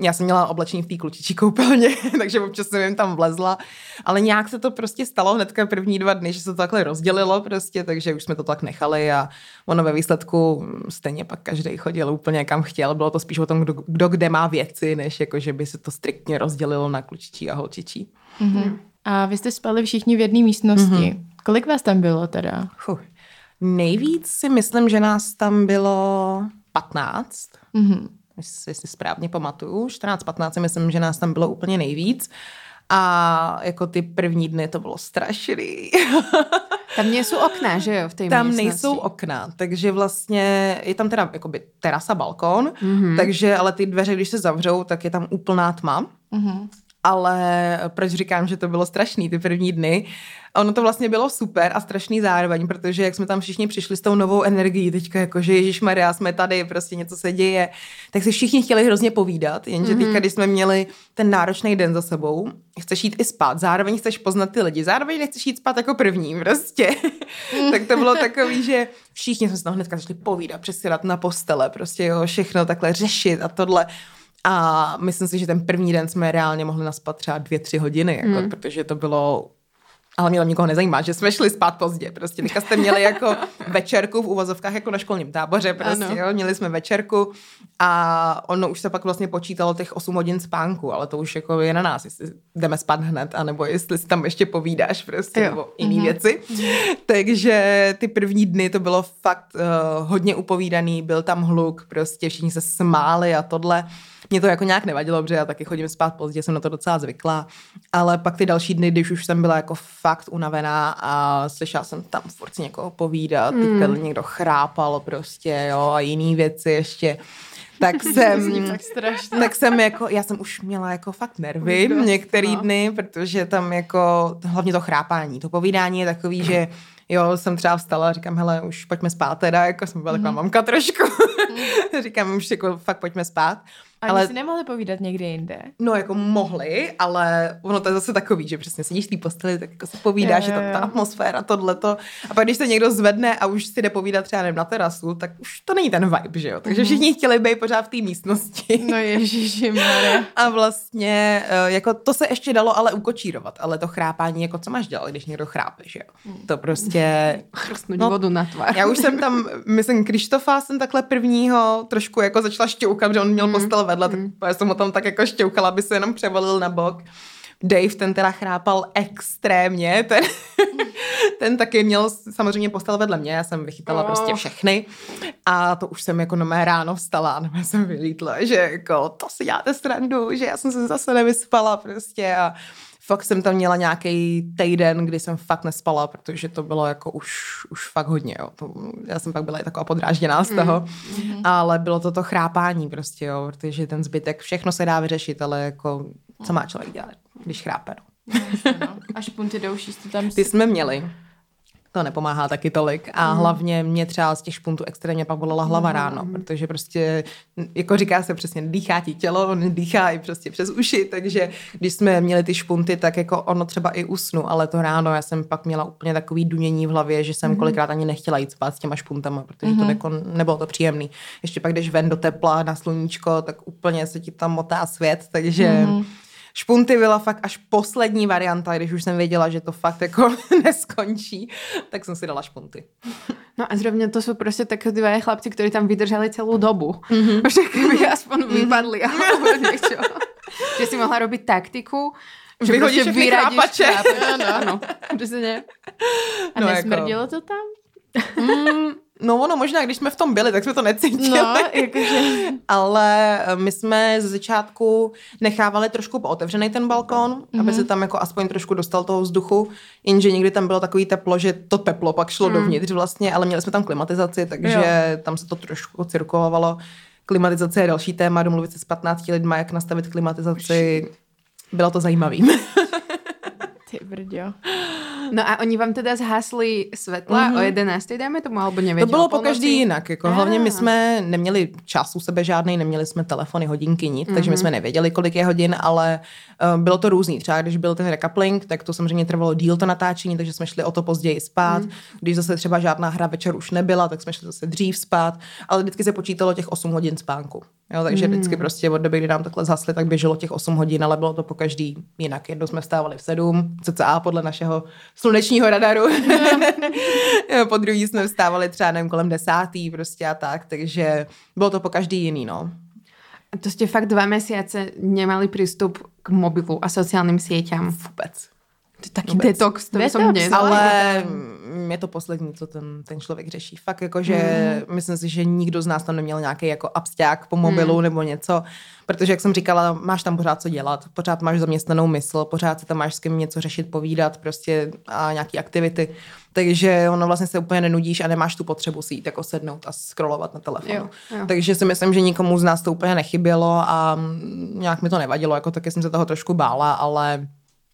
já jsem měla oblečení v té klučičí koupelně, [LAUGHS] takže občas jsem jim tam vlezla, ale nějak se to prostě stalo hnedka první dva dny, že se to takhle rozdělilo prostě, takže už jsme to tak nechali a ono ve výsledku stejně pak každý chodil úplně kam chtěl, bylo to spíš o tom, kdo, kdo kde má věci, než jako, že by se to striktně rozdělilo na klučičí a holčičí. Mhm. A vy jste spali všichni v jedné místnosti. Mhm. Kolik vás tam bylo teda? Fuh. Nejvíc si myslím, že nás tam bylo 15, Mhm. jestli si správně pamatuju, 14-15 si myslím, že nás tam bylo úplně nejvíc. A jako ty první dny to bylo strašný. [LAUGHS] Tam nie sú okná, že jo, v tej tam miestnosti. nejsou okna, takže vlastně je tam teda jakoby terasa, balkón, mm-hmm. takže ale ty dveře, když se zavřou, tak je tam úplná tma. Mhm. Ale proč říkám, že to bylo strašný ty první dny? Ono to vlastně bylo super a strašný zároveň, protože jak jsme tam všichni přišli s tou novou energií, teďka jako, že Ježíš Maria, jsme tady, prostě něco se děje, tak si všichni chtěli hrozně povídat, jenže Mhm. teďka, když jsme měli ten náročný den za sebou, chceš jít i spát, zároveň chceš poznat ty lidi, zároveň nechceš jít spát jako první, prostě. [LAUGHS] tak to bylo takový, že všichni jsme se tam hnedka začali povídat, přesidat na postele, prostě jo, všechno takhle řešit a tohle. A myslím si, že ten první den jsme reálně mohli naspat třeba dvě, tři hodiny, jako, mm. protože to bylo ale mě tam nikoho nezajímá, že jsme šli spát pozdě. Prostě teďka jste měli jako večerku v uvozovkách jako na školním táboře, prostě, Ano. jo, měli jsme večerku a ono už se pak vlastně počítalo těch 8 hodin spánku, ale to už jako je na nás, jestli jdeme spát hned, anebo jestli si tam ještě povídáš prostě, Jo. nebo jiný věci. Takže ty první dny to bylo fakt uh, hodně upovídaný, byl tam hluk, prostě všichni se smáli a tohle. Mě to jako nějak nevadilo, protože já taky chodím spát pozdě, jsem na to docela zvyklá, ale pak ty další dny, když už jsem byla jako fakt unavená a slyšela jsem tam furt někoho povídat, mm. někdo chrápal prostě, jo, a jiný věci ještě, tak [LAUGHS] jsem... Tak strašně. tak jsem jako, já jsem už měla jako fakt nervy Dost, některý no. dny, protože tam jako, hlavně to chrápání, to povídání je takový, že jo, jsem třeba vstala a říkám, hele, už pojďme spát teda, jako jsem byla taková mamka trošku. [LAUGHS] říkám, už jako fakt pojďme spát. A ale si nemohli povídat někde jinde? No, jako mohli, ale ono to je zase takový, že přesně sedíš v té posteli, tak jako se povídáš, Jo, že jo, ta, atmosféra, tohleto. A pak, když se někdo zvedne a už si jde povídat třeba nevím, na terasu, tak už to není ten vibe, že jo? Takže všichni chtěli být pořád v té místnosti. No ježiši. [LAUGHS] A vlastně, eh, jako to se ještě dalo ale ukočírovat, ale to chrápání, jako co máš dělat, když někdo chrápe, že jo? To prostě... [LAUGHS] Chrstnúť No, vodu na tvár. Já už jsem tam, myslím, Krištofa jsem takhle prvního trošku jako začala šťoukat, že on měl postel vedle, tak já jsem ho tam tak jako šťoukala, aby se jenom převalil na bok. Dave, ten teda chrápal extrémně, ten, [LAUGHS] ten taky měl samozřejmě postel vedle mě, já jsem vychytala Oh. prostě všechny a to už jsem jako na mé ráno vstala a na mé jsem vylítla, že jako to si děláte srandu, že já jsem se zase nevyspala prostě a fakt jsem tam měla nějaký týden, kdy jsem fakt nespala, protože to bylo jako už, už fakt hodně, jo. To, já jsem pak byla i taková podrážděná z toho, mm. ale bylo to to chrápání prostě, jo, protože ten zbytek, všechno se dá vyřešit, ale jako, co má člověk dělat, když chrápe, no. No. A špunty douší jste tam... Ty jsme měli. To nepomáhá taky tolik. A Mhm. hlavně mě třeba z těch špuntů extrémně pak bolela hlava ráno, protože prostě, jako říká se přesně, dýchá ti tělo, on dýchá i prostě přes uši, takže když jsme měli ty špunty, tak jako ono třeba i usnu, ale to ráno já jsem pak měla úplně takový dunění v hlavě, že Mhm. jsem kolikrát ani nechtěla jít spát s těma špuntama, protože to jako nebylo to příjemný. Ještě pak, když ven do tepla na sluníčko, tak úplně se ti tam motá svět, takže Mhm. Špunty byla fakt až poslední varianta, když už jsem věděla, že to fakt jako [LAUGHS] neskončí, tak jsem si dala špunty. No a zrovna to jsou prostě také dva chlapci, kteří tam vydrželi celou dobu. Mm-hmm. Že kdyby aspoň mm-hmm. vypadli alebo niečo. že si mohla robiť taktiku, že Vyhodíš prostě vyradíš chrápače. chrápače. Ano. Ano, přesně. A No, nesmrdilo to tam? Mm, no ono možná, když jsme v tom byli, tak jsme to necítili. No, jakože... [LAUGHS] Ale eh, my jsme ze začátku nechávali trošku pootevřený ten balkon, mm-hmm. aby se tam jako aspoň trošku dostal toho vzduchu, jenže někdy tam bylo takový teplo, že to teplo pak šlo mm. dovnitř vlastně, ale měli jsme tam klimatizaci, takže jo. tam se to trošku cirkulovalo. Klimatizace je další téma, domluvit se s 15 lidma, jak nastavit klimatizaci. Bylo to zajímavý. [LAUGHS] Ty brďo. No a oni vám teda zhasli svetla mm-hmm. o 11. dáme tomu, alebo To nevěděl? bylo po každý jinak. Jako. Hlavně my Ah. jsme neměli čas u sebe žádný, neměli jsme telefony, hodinky, nic, mm-hmm. takže my jsme nevěděli, kolik je hodin, ale uh, bylo to různý. Třeba když byl ten recoupling, tak to samozřejmě trvalo díl to natáčení, takže jsme šli o to později spát. Mm. Když zase třeba žádná hra večer už nebyla, tak jsme šli zase dřív spát, ale vždycky se počítalo těch 8 hodin spánku. Jo, takže mm. vždycky prostě od doby, kdy nám takhle zhasli, tak běželo těch 8 hodin, ale bylo to po každý jinak. Jednou jsme vstávali v 7, cca podle našeho slunečního radaru. Jo, [LAUGHS] po druhý jsme vstávali třeba nevím, kolem desátý prostě a tak, takže bylo to po každý jiný, no. A to ste fakt dva mesiace nemali prístup k mobilu a sociálnym sieťam. Vůbec. Taký Vůbec. detox, to Detox, dnes. Ale je to poslední, co ten, ten člověk řeší. Fakt jako, že mm. myslím si, že nikdo z nás tam neměl nějaký jako absťák po mobilu mm. nebo něco, protože jak jsem říkala, máš tam pořád co dělat, pořád máš zaměstnanou mysl, pořád se tam máš s kým něco řešit, povídat prostě a nějaký aktivity. Takže ono vlastně se úplně nenudíš a nemáš tu potřebu si jít jako sednout a scrollovat na telefonu. Jo, jo. Takže si myslím, že nikomu z nás to úplně nechybělo a nějak mi to nevadilo, jako taky jsem se toho trošku bála, ale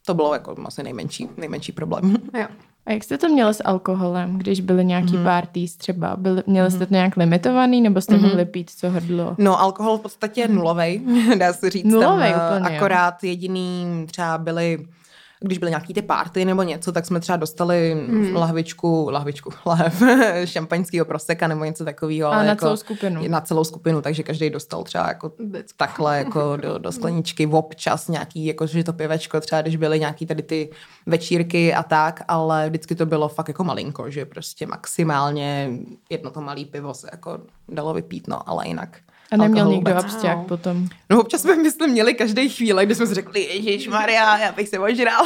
to bylo jako asi nejmenší, nejmenší problém. [LAUGHS] Jo. A jak jste to měli s alkoholem, když byly nějaký mm-hmm. parties třeba? Byli, měli jste to nějak limitovaný, nebo jste mm-hmm. mohli pít co hrdlo? No, alkohol v podstatě je nulovej, [LAUGHS] dá se říct. Nulovej tam, eh, úplně, jo. Akorát jediný třeba byli když byly nějaký ty párty nebo něco, tak jsme třeba dostali hmm. lahvičku, lahvičku, [LAUGHS] lahev šampaňského proseka nebo něco takového. Ale na jako, celou skupinu. Na celou skupinu, takže každý dostal třeba jako Decko. takhle jako [LAUGHS] do, do skleničky občas nějaký, jako že to pivečko, třeba když byly nějaký tady ty večírky a tak, ale vždycky to bylo fakt jako malinko, že prostě maximálně jedno to malý pivo se jako dalo vypít, no, ale jinak. A neměl nikdo absťák potom? No občas jsme, myslím, měli každý chvíli, kdy jsme si řekli, Ježíš Maria, já bych se ožral.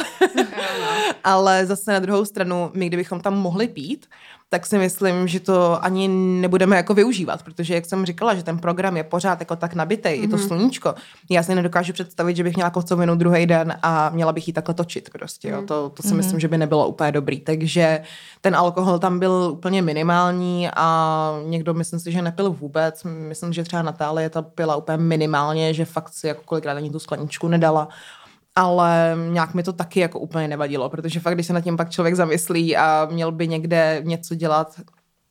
[LAUGHS] Ale zase na druhou stranu, my kdybychom tam mohli pít, tak si myslím, že to ani nebudeme jako využívat, protože jak jsem říkala, že ten program je pořád jako tak nabitý, mm-hmm. je to sluníčko. Já si nedokážu představit, že bych měla kocovinu druhý den a měla bych ji takhle točit prostě. Jo. To, to si mm-hmm. myslím, že by nebylo úplně dobrý. Takže ten alkohol tam byl úplně minimální a někdo myslím si, že nepil vůbec. Myslím, že třeba Natálie ta pila úplně minimálně, že fakt si jako kolikrát ani tu skleničku nedala ale nějak mi to taky jako úplně nevadilo, protože fakt, když se nad tím pak člověk zamyslí a měl by někde něco dělat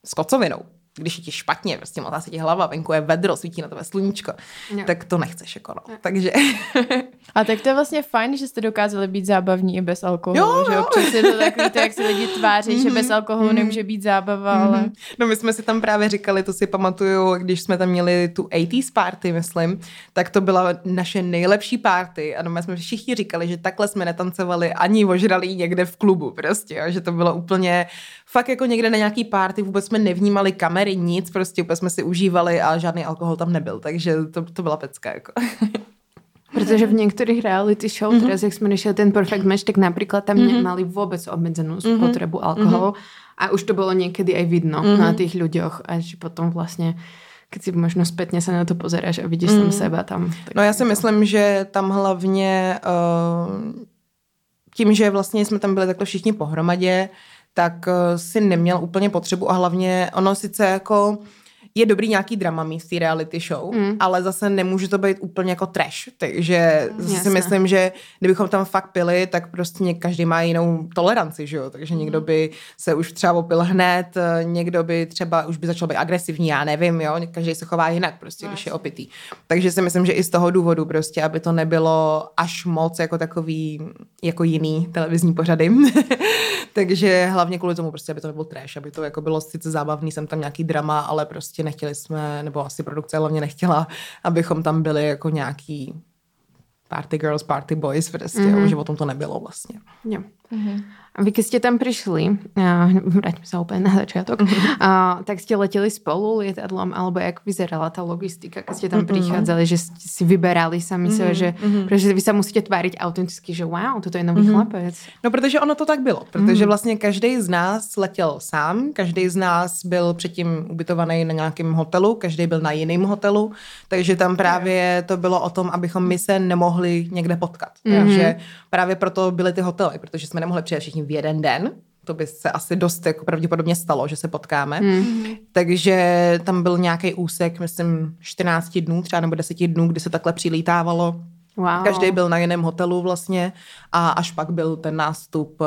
s kocovinou, když je ti špatně, prostě motá se ti hlava, venku je vedro, svítí na tebe sluníčko, Jo. tak to nechceš jako no. Takže [LAUGHS] A tak to je vlastně fajn, že jste dokázali být zábavní i bez alkoholu. Jo, že jo. občas je to takový to, jak se lidi tváří, že bez alkoholu nemůže být zábava, ale... No my jsme si tam právě říkali, to si pamatuju, když jsme tam měli tu 80s party, myslím, tak to byla naše nejlepší party a no my jsme všichni říkali, že takhle jsme netancovali ani ožralí někde v klubu prostě, jo, že to bylo úplně fakt jako někde na nějaký party, vůbec jsme nevnímali kamery, nic, prostě úplně jsme si užívali a žádný alkohol tam nebyl, takže to, to byla pecka jako. [LAUGHS] Protože v některých reality show, mm-hmm. teraz jak jsme řešili ten Perfect Match, tak například tam mm-hmm. nemali vůbec obmedzenou spotřebu alkoholu a už to bylo někdy aj vidno mm-hmm. na těch ľuďoch a že potom vlastně keď si možno spätne sa na to pozeráš a vidíš mm. tam seba tam. Tak No já si myslím, že tam hlavně uh, tím, že vlastně jsme tam byli takhle všichni pohromadě, tak uh, si neměl úplně potřebu a hlavně ono sice jako je dobrý nějaký drama mít v té reality show, mm. ale zase nemůže to být úplně jako trash, takže zase si Jasné. myslím, že kdybychom tam fakt pili, tak prostě každý má jinou toleranci, že jo, takže někdo by se už třeba opil hned, eh, někdo by třeba už by začal být agresivní, já nevím, jo, každý se chová jinak prostě, když je opitý. Takže si myslím, že i z toho důvodu prostě, aby to nebylo až moc jako takový, jako jiný televizní pořady. [LAUGHS] takže hlavně kvůli tomu prostě, aby to nebyl trash, aby to jako bylo sice zábavný, jsem tam nějaký drama, ale prostě nechtěli jsme, nebo asi produkce hlavně nechtěla, abychom tam byli jako nějaký party girls, party boys prostě, mm-hmm. že o tom to nebylo vlastně. Jo. A vy, keď ste tam prišli, [LAUGHS] vráťme sa úplne na začiatok, a, tak ste leteli spolu lietadlom, alebo jak vyzerala tá logistika, keď ste tam prichádzali, že ste si vyberali sami sebe, že, že vy sa musíte tváriť autenticky, že wow, toto je nový chlapec. No, protože ono to tak bylo, protože vlastně každý z nás letěl sám, každý z nás byl předtím ubytovaný na nějakém hotelu, každý byl na jiném hotelu, takže tam právě to bylo o tom, abychom my se nemohli někde potkat. Takže právě proto byly ty hotely, protože jsme nemohli přijet všichni v jeden den, to by se asi dost jako pravděpodobně stalo, že se potkáme. Takže tam byl nějaký úsek, myslím, 14 dnů, třeba nebo 10 dnů, kdy se takhle přilítávalo. Wow. Každý byl na jiném hotelu vlastně a až pak byl ten nástup eh,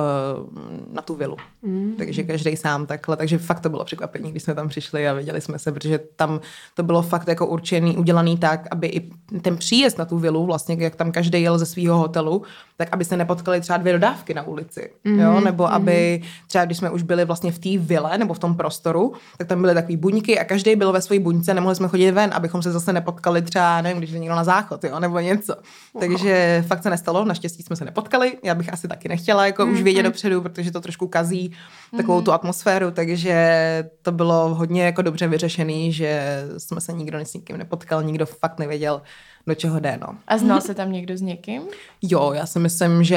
na tu vilu. Mm. Takže každý sám takhle. Takže fakt to bylo překvapení, když jsme tam přišli a viděli jsme se, protože tam to bylo fakt jako určený, udělaný tak, aby i ten příjezd na tu vilu, vlastně jak tam každý jel ze svého hotelu, tak aby se nepotkali třeba dvě dodávky na ulici. Mm. Jo? Nebo aby třeba, když jsme už byli vlastně v té vile nebo v tom prostoru, tak tam byly takový buňky a každý byl ve své buňce, nemohli jsme chodit ven, abychom se zase nepotkali třeba, nevím, když byl někdo na záchod, jo? nebo něco. Takže fakt se nestalo, naštěstí jsme se nepotkali, já bych asi taky nechtěla jako už vědět dopředu, protože to trošku kazí takovou tu atmosféru, takže to bylo hodně jako dobře vyřešený, že jsme se nikdo s nikým nepotkal, nikdo fakt nevěděl, do čeho jde, no. A znal se tam někdo s někým? Jo, já si myslím, že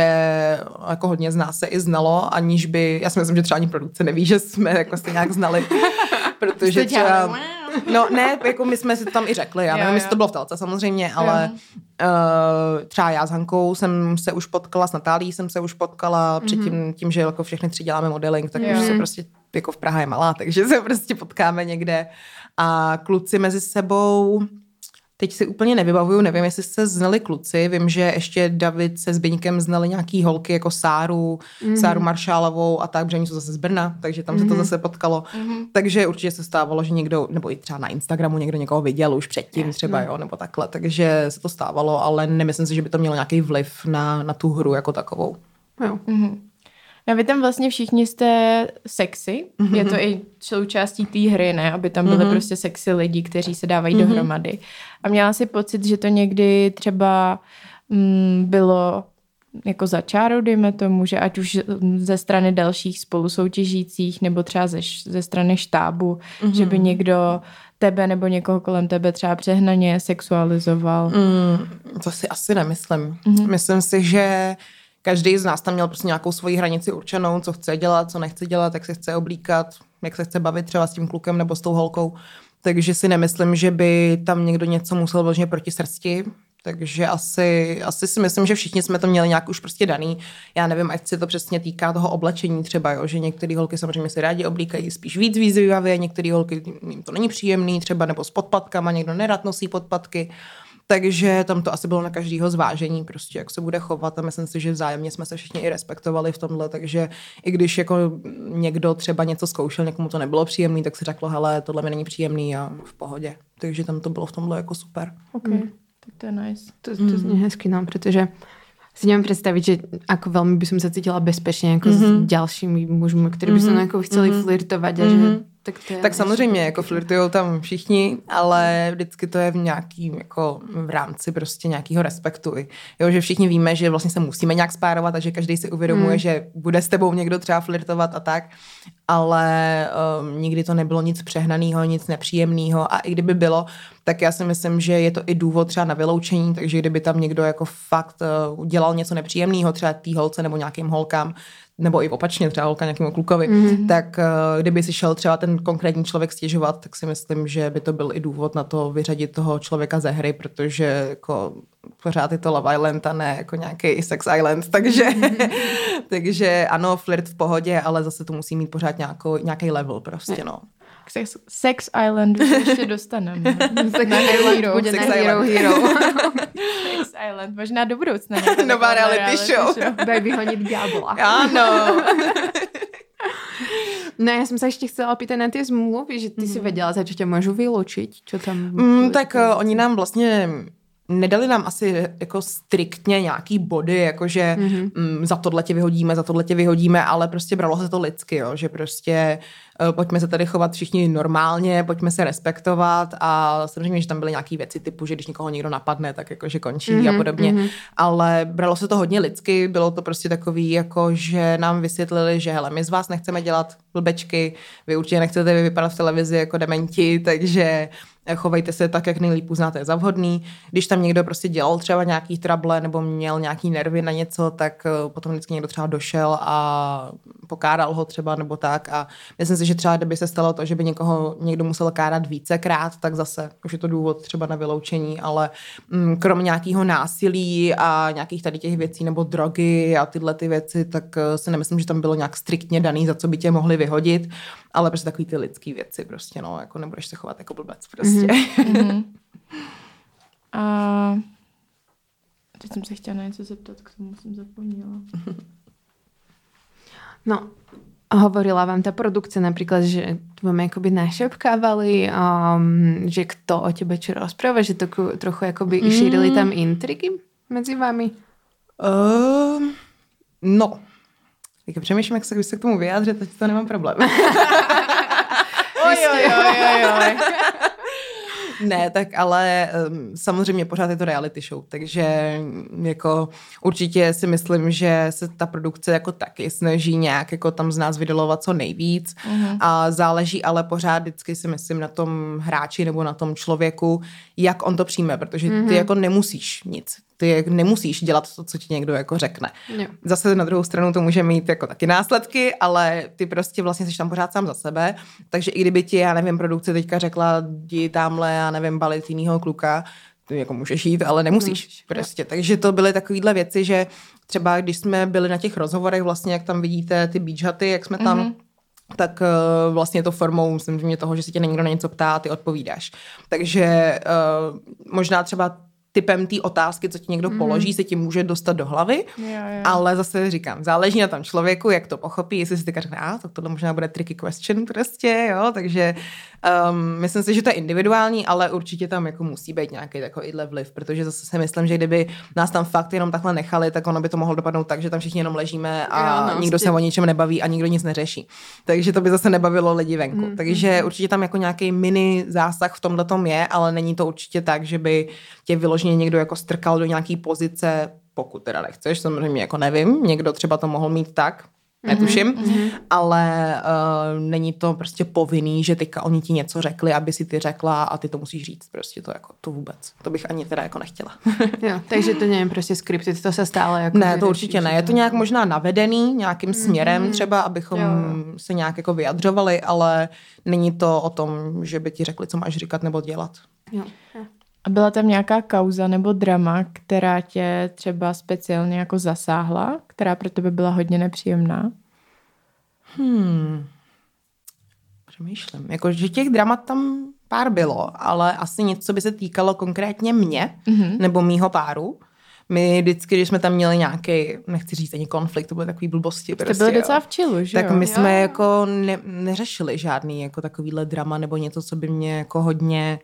jako hodně z nás se i znalo, aniž by, já si myslím, že třeba ani produkce neví, že jsme jako se nějak znali, [LAUGHS] protože třeba, no ne, jako my jsme si to tam i řekli, já Jo, nevím, jestli jo. to bylo v telce samozřejmě, ale uh, třeba já s Hankou jsem se už potkala, s Natálí jsem se už potkala, předtím tím, že jako všechny tři děláme modeling, tak Jo. už se prostě, jako v Praha je malá, takže se prostě potkáme někde a kluci mezi sebou, Teď si úplně nevybavuju, nevím, jestli se znali kluci, vím, že ještě David se Zbyňkem znali nějaký holky jako Sáru, mm. Sáru Maršálovou a tak, protože oni jsou zase z Brna, takže tam se to zase potkalo. Mm. Takže určitě se stávalo, že někdo, nebo i třeba na Instagramu někdo někoho viděl už předtím třeba, jo, nebo takhle, takže se to stávalo, ale nemyslím si, že by to mělo nějaký vliv na, na tu hru jako takovou. Jo. A vy tam vlastně všichni jste sexy. Mm-hmm. Je to i součástí té hry, ne? Aby tam byly mm-hmm. prostě sexy lidi, kteří se dávají mm-hmm. dohromady. A měla si pocit, že to někdy třeba mm, bylo jako za čárou, dejme tomu, že ať už ze strany dalších spolusoutěžících nebo třeba ze, ze strany štábu, mm-hmm. že by někdo tebe nebo někoho kolem tebe třeba přehnaně sexualizoval. Mm, to si asi nemyslím. Mm-hmm. Myslím si, že každý z nás tam měl prostě nějakou svoji hranici určenou, co chce dělat, co nechce dělat, jak se chce oblíkat, jak se chce bavit třeba s tím klukem nebo s tou holkou. Takže si nemyslím, že by tam někdo něco musel vložně proti srsti. Takže asi, asi si myslím, že všichni jsme to měli nějak už prostě daný. Já nevím, ať se to přesně týká toho oblečení třeba, jo, že některé holky samozřejmě si rádi oblíkají spíš víc výzvivavě, některé holky jim to není příjemný třeba, nebo s podpatkama, někdo nerad nosí podpatky. Takže tam to asi bylo na každého zvážení, prostě jak se bude chovat a myslím si, že vzájemně jsme se všichni i respektovali v tomhle, takže i když jako někdo třeba něco zkoušel, někomu to nebylo příjemný, tak si řeklo, hele, tohle mi není příjemný a v pohodě. Takže tam to bylo v tomhle jako super. Okay. Tak to je nice. To, to zní hezky, no, protože si neviem predstaviť, že ako veľmi by som sa cítila bezpečne ako mm-hmm. s ďalšími mužmi, ktorí by sa mnou ako chceli mm-hmm. flirtovať a že tak to je Tak samozřejmě, jako flirtujou tam všichni, ale vždycky to je v nějakým, jako v rámci prostě nějakého respektu. Jo, že všichni víme, že vlastně se musíme nějak spárovat a že každý si uvědomuje, hmm. že bude s tebou někdo třeba flirtovat a tak, ale um, nikdy to nebylo nic přehnaného, nic nepříjemného a i kdyby bylo, tak já si myslím, že je to i důvod třeba na vyloučení, takže kdyby tam někdo jako fakt uh, udělal něco nepříjemného třeba té holce nebo nějakým holkám, nebo i opačně třeba holka nějakému klukovi, mm-hmm. tak uh, kdyby si šel třeba ten konkrétní člověk stěžovat, tak si myslím, že by to byl i důvod na to vyřadit toho člověka ze hry, protože jako pořád je to Love Island a ne jako nějaký Sex Island, takže, mm-hmm. [LAUGHS] takže ano, flirt v pohodě, ale zase to musí mít pořád nějakou, nějaký level prostě, no. Sex, Sex Islandu se ještě dostaneme. Sex Island bude Sex na Hero Island. Hero. [LAUGHS] Sex Island, možná do budoucna. Nová taková reality show. Daj vyhoniť diabla. Ano. [LAUGHS] No ja som sa ešte chcela opýtať na tie zmluvy, že ty mm. si vedela, za čo ťa môžu vylučiť? Čo tam... Mm, tak uh, oni nám vlastně nedali nám asi jako striktně nějaký body, jakože mm-hmm. mm, za tohle tě vyhodíme, za tohle tě vyhodíme, ale prostě bralo se to lidsky, jo, že prostě eh, pojďme se tady chovat všichni normálně, pojďme se respektovat a samozřejmě, že tam byly nějaké věci typu, že když někoho někdo napadne, tak jakože končí mm-hmm, a podobně, mm-hmm. ale bralo se to hodně lidsky, bylo to prostě takový, jako že nám vysvětlili, že hele, my z vás nechceme dělat blbečky, vy určitě nechcete vypadat v televizi jako dementi, takže chovejte se tak, jak nejlíp uznáte za vhodný. Když tam někdo prostě dělal třeba nějaký trable nebo měl nějaký nervy na něco, tak eh, potom vždycky někdo třeba došel a pokáral ho třeba nebo tak a myslím si, že třeba kdyby se stalo to, že by někoho někdo musel kárat vícekrát, tak zase už je to důvod třeba na vyloučení, ale mm, krom nějakého násilí a nějakých tady těch věcí nebo drogy a tyhle ty věci, tak eh, si nemyslím, že tam bylo nějak striktně daný, za co by tě mohli vyhodit, ale prostě takový ty lidský věci prostě, no, jako nebudeš se chovat jako blbec prostě. Mm-hmm. [LAUGHS] a teď jsem se chtěla na něco zeptat, k tomu jsem zapomněla. No, hovorila vám ta produkce například, že vám jakoby našepkávali, um, že kto o tebe čo rozpráva, že to trochu jakoby mm. šírili tam intriky mezi vámi? Um, no, tak přemýšlím, jak se, se k tomu vyjádřit, teď to nemám problém. oj, oj, oj, oj, oj. Ne, tak ale um, samozřejmě pořád je to reality show, takže jako určitě si myslím, že se ta produkce jako taky snaží nějak jako tam z nás vydolovat co nejvíc uh-huh. a záleží ale pořád vždycky si myslím na tom hráči nebo na tom člověku, jak on to přijme, protože ty uh-huh. jako nemusíš nic ty nemusíš dělat to, co ti někdo jako řekne. Jo. Zase na druhou stranu to může mít jako taky následky, ale ty prostě vlastně jsi tam pořád sám za sebe, takže i kdyby ti, já nevím, produkce teďka řekla, jdi tamhle, já nevím, balit jinýho kluka, ty jako můžeš jít, ale nemusíš Můžeš, prostě. Takže to byly takovéhle věci, že třeba když jsme byli na těch rozhovorech, vlastně jak tam vidíte ty beach huty, jak jsme tam mm-hmm tak uh, vlastně to formou, myslím, toho, že se tě někdo na něco ptá a ty odpovídáš. Takže uh, možná třeba typem té otázky, co ti někdo mm. položí, se ti může dostat do hlavy, jo, jo. ale zase říkám, záleží na tom člověku, jak to pochopí, jestli si teďka řekne, a tak tohle možná bude tricky question prostě, jo, takže um, myslím si, že to je individuální, ale určitě tam jako musí být nějaký takovýhle vliv, protože zase si myslím, že kdyby nás tam fakt jenom takhle nechali, tak ono by to mohlo dopadnout tak, že tam všichni jenom ležíme a jo, no, nikdo se o ničem nebaví a nikdo nic neřeší. Takže to by zase nebavilo lidi venku. Mm, takže mm. určitě tam jako nějaký mini zásah v tomhle tom je, ale není to určitě tak, že by tě vyloženě někdo jako strkal do nějaký pozice, pokud teda nechceš, samozřejmě jako nevím, někdo třeba to mohl mít tak, netuším, mm-hmm. ale uh, není to prostě povinný, že teďka oni ti něco řekli, aby si ty řekla a ty to musíš říct, prostě to jako, to vůbec, to bych ani teda jako nechtěla. [LAUGHS] jo, takže to nevím, prostě skriptit, to se stále jako Ne, to určitě ne, je to nějak možná navedený nějakým mm-hmm. směrem třeba, abychom jo. se nějak jako vyjadřovali, ale není to o tom, že by ti řekli, co máš říkat nebo dělat. Jo. A byla tam nějaká kauza nebo drama, která tě třeba speciálně jako zasáhla, která pro tebe byla hodně nepříjemná? Hmm. Přemýšlím. Jako, že těch dramat tam pár bylo, ale asi něco by se týkalo konkrétně mě mm-hmm. nebo mýho páru. My vždycky, když jsme tam měli nějaký, nechci říct ani konflikt, to byly takový blbosti. Prostě, to bylo docela v čilu, že Tak jo? my jsme jo. jako ne, neřešili žádný jako takovýhle drama nebo něco, co by mě jako hodně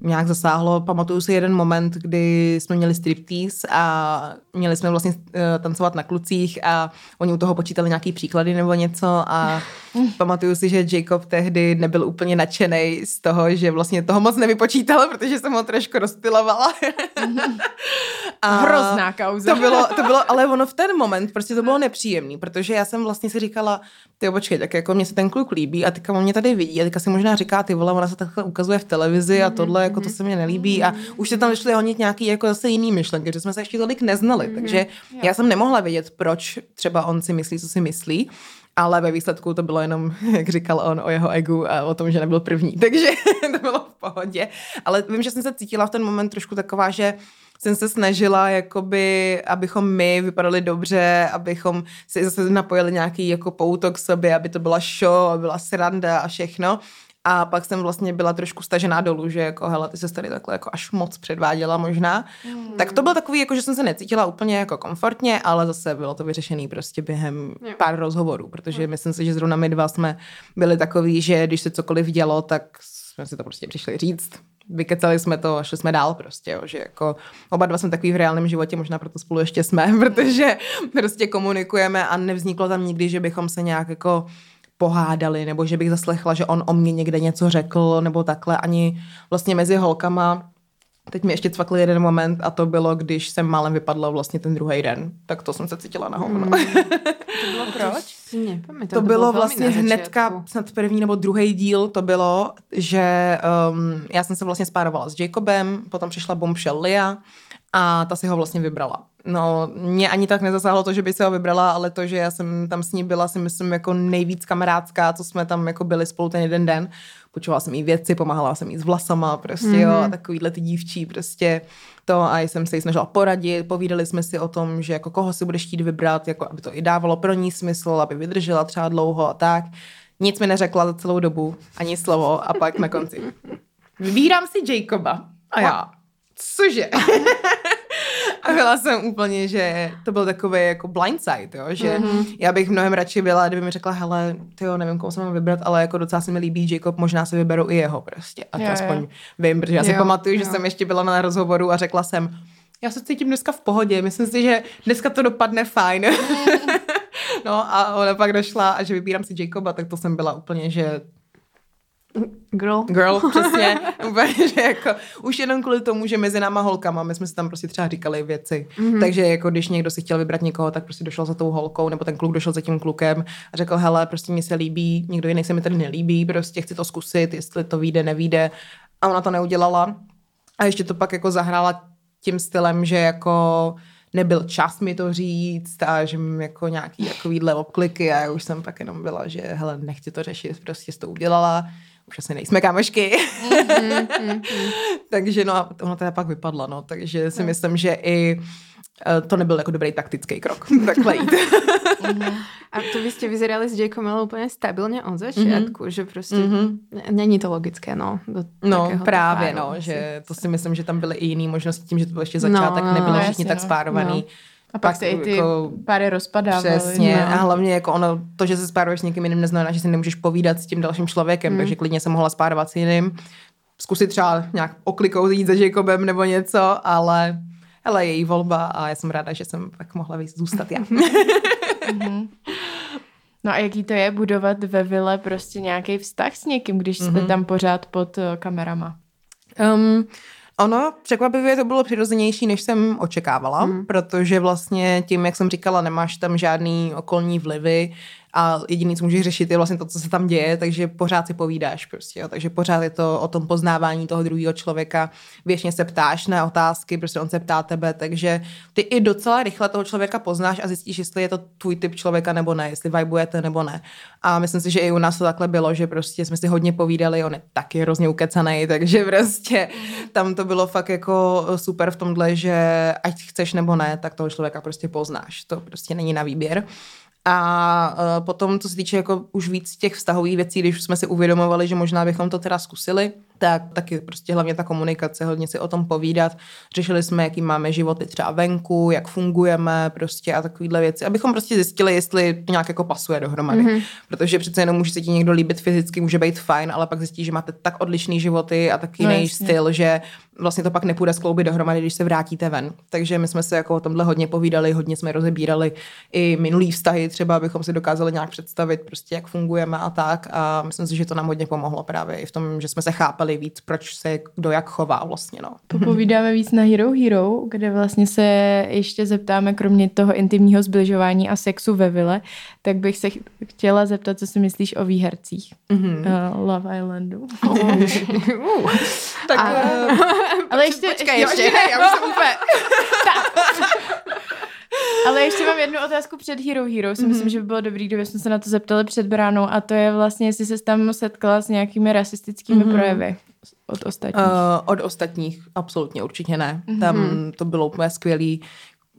nějak zasáhlo. Pamatuju si jeden moment, kdy jsme měli striptease a měli jsme vlastně uh, tancovat na klucích a oni u toho počítali nějaký příklady nebo něco a pamatuju si, že Jacob tehdy nebyl úplně nadšený z toho, že vlastně toho moc nevypočítal, protože jsem ho trošku rozpilovala. [LAUGHS] a Hrozná kauza. To bylo, to bylo, ale ono v ten moment prostě to bylo nepříjemný, protože já jsem vlastně si říkala, ty počkej, tak jako mě se ten kluk líbí a teďka on mě tady vidí a teďka si možná říká, ty vole, ona se takhle ukazuje v televizi a tohle, jako to se mi nelíbí a už se tam vyšly honit nějaký jako zase jiný myšlenky, že jsme se ještě tolik neznali, takže já jsem nemohla vědět, proč třeba on si myslí, co si myslí ale ve výsledku to bylo jenom, [LAUGHS] jak říkal on, o jeho egu a o tom, že nebyl první, [LAUGHS] takže [LAUGHS] to bylo v pohodě. Ale vím, že jsem se cítila v ten moment trošku taková, že jsem se snažila, jakoby, abychom my vypadali dobře, abychom si zase napojili nějaký jako poutok sobě, aby to byla show, byla sranda a všechno. A pak jsem vlastně byla trošku stažená dolů, že jako hele, ty se tady takhle jako až moc předváděla možná. Mm. Tak to byl takový, jako že jsem se necítila úplně jako komfortně, ale zase bylo to vyřešený prostě během jo. pár rozhovorů, protože jo. myslím si, že zrovna my dva jsme byli takový, že když se cokoliv dělo, tak jsme si to prostě přišli říct. Vykecali jsme to a šli jsme dál prostě, jo, že jako oba dva jsme takový v reálném životě, možná proto spolu ještě jsme, [LAUGHS] protože prostě komunikujeme a nevzniklo tam nikdy, že bychom se nějak jako pohádali, nebo že bych zaslechla, že on o mě někde něco řekl, nebo takhle, ani vlastně mezi holkama Teď mi ještě cvakl jeden moment a to bylo, když jsem málem vypadla vlastně ten druhý den. Tak to jsem se cítila na hovno. Mm. [LAUGHS] To bylo proč? To, to bylo vlastně hnedka, snad první nebo druhý díl to bylo, že um, já jsem se vlastně spárovala s Jacobem, potom přišla bombshell Lia a ta si ho vlastně vybrala. No, mě ani tak nezasáhlo to, že by se ho vybrala, ale to, že já jsem tam s ní byla, si myslím jako nejvíc kamarádská, co jsme tam jako byli spolu ten jeden den. Počovala jsem jí věci, pomáhala jsem jí s vlasama, prostě mm-hmm. jo, a takovýhle ty dívčí prostě to a jsem se jí snažila poradit, povídali jsme si o tom, že jako koho si budeš chtít vybrat, jako aby to i dávalo pro ní smysl, aby vydržela třeba dlouho a tak. Nic mi neřekla za celou dobu, ani slovo a pak na konci. Vybírám si Jacoba. A já, cože? [LAUGHS] a byla jsem úplně, že to byl takový jako blindside, jo? že mm-hmm. já bych mnohem radši byla, kdyby mi řekla, hele, tyjo, nevím, koho se mám vybrat, ale jako docela se mi líbí Jacob, možná se vyberu i jeho prostě. A to jo, aspoň jo. vím, protože já si jo, pamatuju, jo. že jsem ještě byla na rozhovoru a řekla jsem, já se cítím dneska v pohodě, myslím si, že dneska to dopadne fajn. [LAUGHS] no a ona pak došla a že vybírám si Jacoba, tak to jsem byla úplně, že Girl. Girl, [LAUGHS] přesně. Úplně, že jako, už jenom kvůli tomu, že mezi náma holkama, my jsme si tam prostě třeba říkali věci. Mm-hmm. Takže jako když někdo si chtěl vybrat někoho, tak prostě došel za tou holkou, nebo ten kluk došel za tím klukem a řekl, hele, prostě mi se líbí, někdo jiný se mi tady nelíbí, prostě chci to zkusit, jestli to vyjde, nevíde. A ona to neudělala. A ještě to pak jako zahrála tím stylem, že jako nebyl čas mi to říct a že mám jako nějaký takovýhle obkliky a já už jsem pak jenom byla, že hele, nechci to řešit, prostě to udělala už asi nejsme kamošky. [LAUGHS] Mm-hmm, takže no a ono teda pak vypadla, no, takže si no. myslím, že i eh, to nebyl jako dobrý taktický krok, [LAUGHS] takhle jít. mm-hmm. A to vy jste vyzerali s Jacobem úplně stabilně od začátku, mm-hmm. že prostě mm-hmm. není to logické, no. Do no právě, no, že to si myslím, že tam byly i jiné možnosti tím, že to byl ještě začátek, no, nebyli no, všichni jasně, tak no. spárovaný. No. A pak, pak se i ty jako, páry rozpadávaly. Přesně. No. A hlavně jako ono, to, že se spáruješ s někým jiným, neznamená, že si nemůžeš povídat s tím dalším člověkem, mm. takže klidně jsem mohla spárovat s jiným. Zkusit třeba nějak oklikou jít za Jacobem nebo něco, ale hele, její volba a já jsem ráda, že jsem pak mohla víc zůstat já. mm-hmm. [LAUGHS] [LAUGHS] No a jaký to je budovat ve vile prostě nějaký vztah s někým, když jste mm-hmm. tam pořád pod uh, kamerama? Um, Ono překvapivě to bylo přirozenější, než jsem očekávala, mm. protože vlastně tím, jak jsem říkala, nemáš tam žádný okolní vlivy, a jediný, co můžeš řešit, je vlastně to, co se tam děje, takže pořád si povídáš prostě, jo. takže pořád je to o tom poznávání toho druhého člověka, věčně se ptáš na otázky, prostě on se ptá tebe, takže ty i docela rychle toho člověka poznáš a zjistíš, jestli je to tvůj typ člověka nebo ne, jestli vibujete nebo ne. A myslím si, že i u nás to takhle bylo, že prostě jsme si hodně povídali, on je taky hrozně ukecaný, takže prostě tam to bylo fakt jako super v tomhle, že ať chceš nebo ne, tak toho člověka prostě poznáš. To prostě není na výběr. A uh, potom, co se týče jako už víc těch vztahových věcí, když jsme si uvědomovali, že možná bychom to teda zkusili, tak taky prostě hlavně ta komunikace, hodně si o tom povídat. Řešili jsme, jaký máme životy třeba venku, jak fungujeme prostě a takovýhle věci, abychom prostě zjistili, jestli to nějak jako pasuje dohromady. Mm-hmm. Protože přece jenom může se ti někdo líbit fyzicky, může být fajn, ale pak zjistí, že máte tak odlišný životy a taky no, jiný styl, že vlastně to pak nepůjde skloubit dohromady, když se vrátíte ven. Takže my jsme se jako o tomhle hodně povídali, hodně jsme rozebírali i minulý vztahy, třeba abychom si dokázali nějak představit prostě, jak fungujeme a tak. A myslím si, že to nám hodně pomohlo právě i v tom, že jsme se chápali chápali víc, proč se kdo jak chová vlastně. No. Popovídáme víc na Hero Hero, kde vlastně se ještě zeptáme, kromě toho intimního zbližování a sexu ve vile, tak bych se chtěla zeptat, co si myslíš o výhercích mm-hmm. uh, Love Islandu. [LAUGHS] uh. tak, a, uh, [LAUGHS] ale ještě, počkej, ještě, ještě ne, já už jsem úplně... [LAUGHS] Ale ještě mám jednu otázku před Hero Hero. Si mm-hmm. myslím, že by bylo dobrý, kdyby jsme se na to zeptali před bránou. A to je vlastně, jestli se tam setkala s nějakými rasistickými mm-hmm. projevy od ostatních. Uh, od ostatních absolutně určitě ne. Mm-hmm. Tam to bylo úplně skvělý.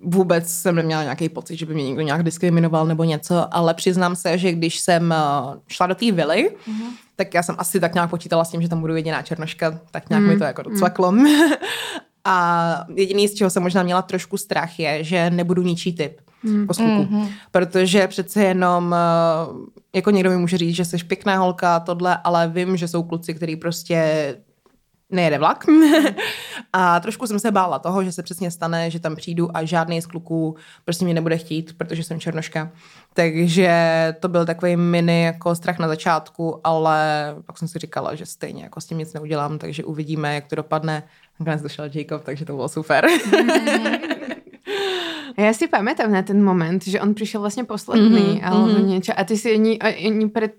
Vůbec jsem neměla nějaký pocit, že by mě někdo nějak diskriminoval nebo něco, ale přiznám se, že když jsem uh, šla do té vily, mm-hmm. tak já jsem asi tak nějak počítala s tím, že tam budu jediná černoška, tak nějak mm. mi to jako docvaklo. Mm. [LAUGHS] A jediný, z čeho jsem možná měla trošku strach, je, že nebudu ničí typ mm. Mm-hmm. Protože přece jenom eh, jako někdo mi může říct, že jsi pěkná holka, tohle, ale vím, že jsou kluci, kteří prostě nejede vlak. [LAUGHS] a trošku jsem se bála toho, že se přesně stane, že tam přijdu a žádný z kluků prostě mě nebude chtít, protože jsem černoška. Takže to byl takový mini jako strach na začátku, ale pak jsem si říkala, že stejně jako s tím nic neudělám, takže uvidíme, jak to dopadne. Nakonec došel Jacob, takže to bylo super. [LAUGHS] Já si pamätám na ten moment, že on přišel vlastně posledný, mm-hmm, alebo mm-hmm. A ty si ani, ani pred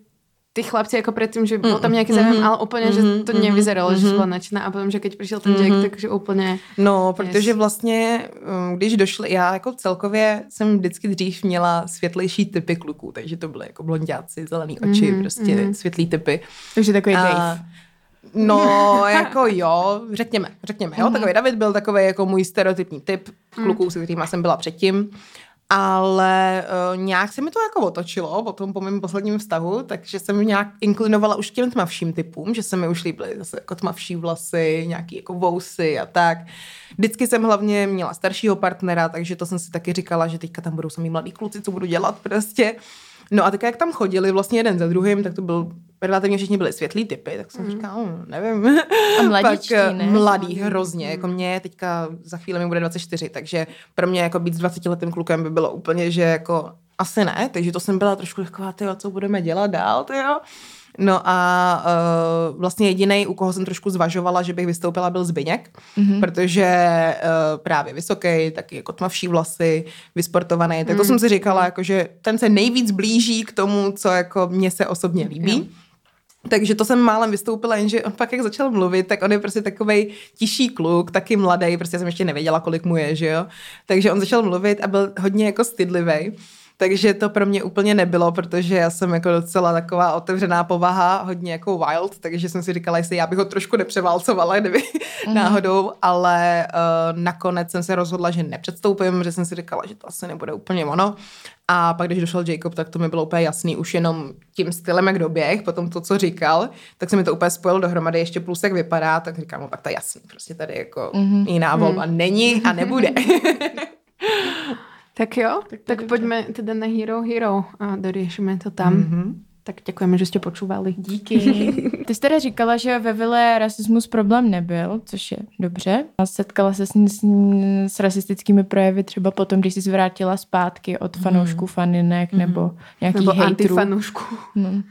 ty chlapci jako předtím, že byl tam nějaký zájem, mm-hmm, ale úplně, mm-hmm, že to mm-hmm, nevyzeralo, mm-hmm. že byla nadšená a potom, že keď přišel ten mm-hmm. Jack, takže úplně... No, protože yes. vlastně, um, když došli, já jako celkově jsem vždycky dřív měla světlejší typy kluků, takže to byly jako blondiáci, zelený oči, mm-hmm, prostě mm-hmm. světlý typy. Takže takový a, Dave. No, [LAUGHS] jako jo, řekněme, řekněme, jo, mm-hmm. takový David byl takový jako můj stereotypní typ kluků, mm. se kterými jsem byla předtím. Ale uh, nějak se mi to jako otočilo potom po mém posledním vztahu, takže jsem nějak inklinovala už k těm tmavším typům, že se mi už líbily zase jako tmavší vlasy, nějaký jako vousy a tak. Vždycky jsem hlavně měla staršího partnera, takže to jsem si taky říkala, že teďka tam budou samý mladí kluci, co budu dělat prostě. No a tak jak tam chodili vlastně jeden za druhým, tak to byl relativně všichni byli světlí typy, tak jsem mm. říkala, hm, nevím. A mladíčtí, Pak, ne? Mladý hrozně, jako mě teďka za chvíli mi bude 24, takže pro mě jako být s 20 letým klukem by bylo úplně, že jako asi ne, takže to jsem byla trošku taková, tyjo, co budeme dělat dál, tyjo. No a uh, vlastně jediný, u koho jsem trošku zvažovala, že bych vystoupila, byl Zbyněk, mm-hmm. protože uh, právě vysoký, taky jako tmavší vlasy, vysportovaný, tak to mm. jsem si říkala, jako, že ten se nejvíc blíží k tomu, co jako mně se osobně líbí. Mm. Takže to jsem málem vystoupila, jenže on pak jak začal mluvit, tak on je prostě takový tišší kluk, taky mladý, prostě jsem ještě nevěděla, kolik mu je, že jo. Takže on začal mluvit a byl hodně jako stydlivý. Takže to pro mě úplně nebylo, protože já jsem jako docela taková otevřená povaha, hodně jako wild, takže jsem si říkala, jestli já bych ho trošku nepřeválcovala, kdyby mm-hmm. náhodou, ale uh, nakonec jsem se rozhodla, že nepředstoupím, že jsem si říkala, že to asi nebude úplně ono. A pak, když došel Jacob, tak to mi bylo úplně jasný, už jenom tím stylem, jak doběh, potom to, co říkal, tak se mi to úplně spojilo dohromady, ještě plus, jak vypadá, tak říkám, no tak to je jasný, prostě tady jako mm-hmm. jiná volba mm. není a nebude. [LAUGHS] Tak jo, tak, tak poďme teda na Hero Hero a doriešime to tam. Mm-hmm. Tak děkujeme, že jste počúvali. Díky. [LAUGHS] Ty jsi teda říkala, že ve Vile rasismus problém nebyl, což je dobře. A setkala se s, s, s rasistickými projevy třeba potom, když jsi zvrátila zpátky od mhm. fanoušků, mm. faninek mm. nebo nějakých nebo hejtrů. antifanoušků. No. Um,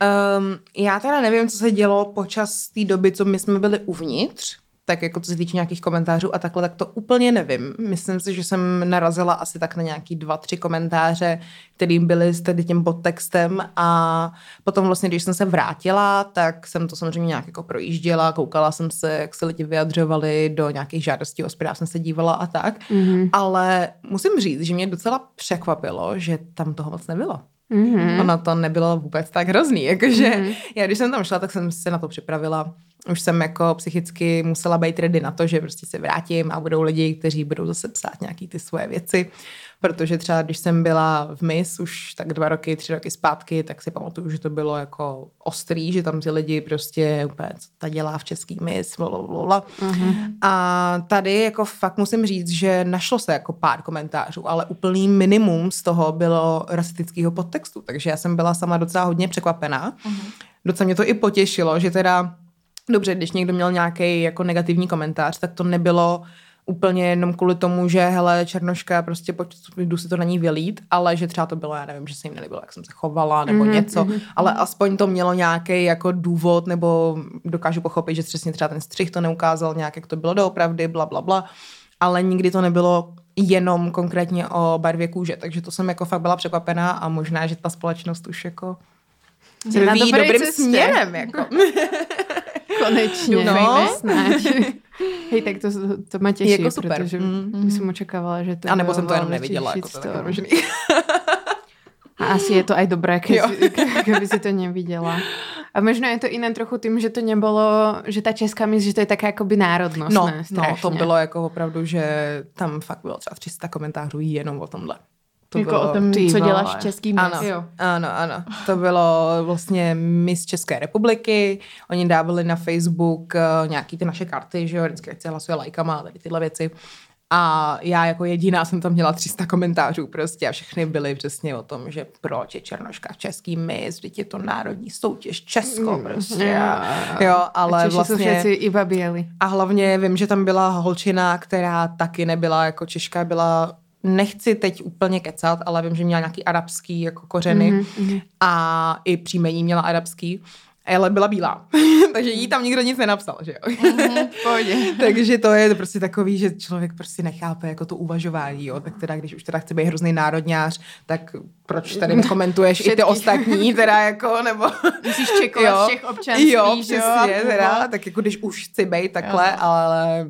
já teda nevím, co se dělo počas té doby, co my jsme byli uvnitř, tak jako co se týče nějakých komentářů a takhle, tak to úplně nevím. Myslím si, že jsem narazila asi tak na nějaký dva, tři komentáře, kterým byly s tedy tím podtextem a potom vlastně, když jsem se vrátila, tak jsem to samozřejmě nějak jako projížděla, koukala jsem se, jak se lidi vyjadřovali do nějakých žádostí o zpráv, jsem se dívala a tak, mm-hmm. ale musím říct, že mě docela překvapilo, že tam toho moc nebylo. Mm-hmm. Ono to nebylo vůbec tak hrozný, jakože mm-hmm. já když jsem tam šla, tak jsem se na to připravila už jsem jako psychicky musela být ready na to, že prostě se vrátím a budou lidi, kteří budou zase psát nějaký ty svoje věci, protože třeba když jsem byla v MIS už tak dva roky, tři roky zpátky, tak si pamatuju, že to bylo jako ostrý, že tam ty lidi prostě úplně, co ta dělá v český MIS, blablabla. Uh-huh. A tady jako fakt musím říct, že našlo se jako pár komentářů, ale úplný minimum z toho bylo rasistického podtextu, takže já jsem byla sama docela hodně překvapená. Uh-huh. Docela mě to i potěšilo, že teda dobře, když někdo měl nějaký jako negativní komentář, tak to nebylo úplně jenom kvůli tomu, že hele, Černoška, prostě pojď, jdu si to na ní vylít, ale že třeba to bylo, já nevím, že se jim nelíbilo, jak jsem se chovala, nebo mm-hmm, něco, mm-hmm. ale aspoň to mělo nějaký jako důvod, nebo dokážu pochopit, že přesně třeba ten střih to neukázal nějak, jak to bylo doopravdy, bla, bla, bla, ale nikdy to nebylo jenom konkrétně o barvě kůže, takže to jsem jako fakt byla překvapená a možná, že ta společnost už jako se vyvíjí dobrým cestě. směrem, jako. [LAUGHS] Konečně. No. [LAUGHS] Hej, tak to, to má těší, jako super. protože mm. jsem očekávala, že to A nebo jsem to jenom neviděla, jako to jako možný. A asi je to aj dobré, keby si to neviděla. A možná je to jiné trochu tím, že to nebylo, že ta česká mis, že to je také jakoby národnost. No, no, to bylo jako opravdu, že tam fakt bylo třeba 300 komentářů jenom o tomhle. To jako bylo, o tom, co děláš v český mis. Ano, jo. ano, ano. To bylo vlastně mis České republiky. Oni dávali na Facebook uh, nějaký ty naše karty, že jo, vždycky se hlasuje lajkama a tady tyhle věci. A já jako jediná jsem tam měla 300 komentářů prostě a všechny byly přesně o tom, že proč je Černoška v český mis, vždyť je to národní soutěž Česko prostě. A, jo, ale a vlastně... jsou všetci iba běli. A hlavně vím, že tam byla holčina, která taky nebyla jako Češka, byla nechci teď úplně kecat, ale vím, že měla nějaký arabský jako kořeny mm-hmm. a i příjmení měla arabský ale byla bílá. [LAUGHS] Takže jí tam nikdo nic nenapsal, že jo. Mhm, pohodě. [LAUGHS] Takže to je prostě takový, že člověk prostě nechápe jako to uvažování, jo. Tak teda, když už teda chce být hrozný národňář, tak proč tady nekomentuješ i ty ostatní, teda jako, nebo... [LAUGHS] Musíš čekovat všech občanství, jo, že přesně, teda, tak jako když už chci být takhle, Jo. ale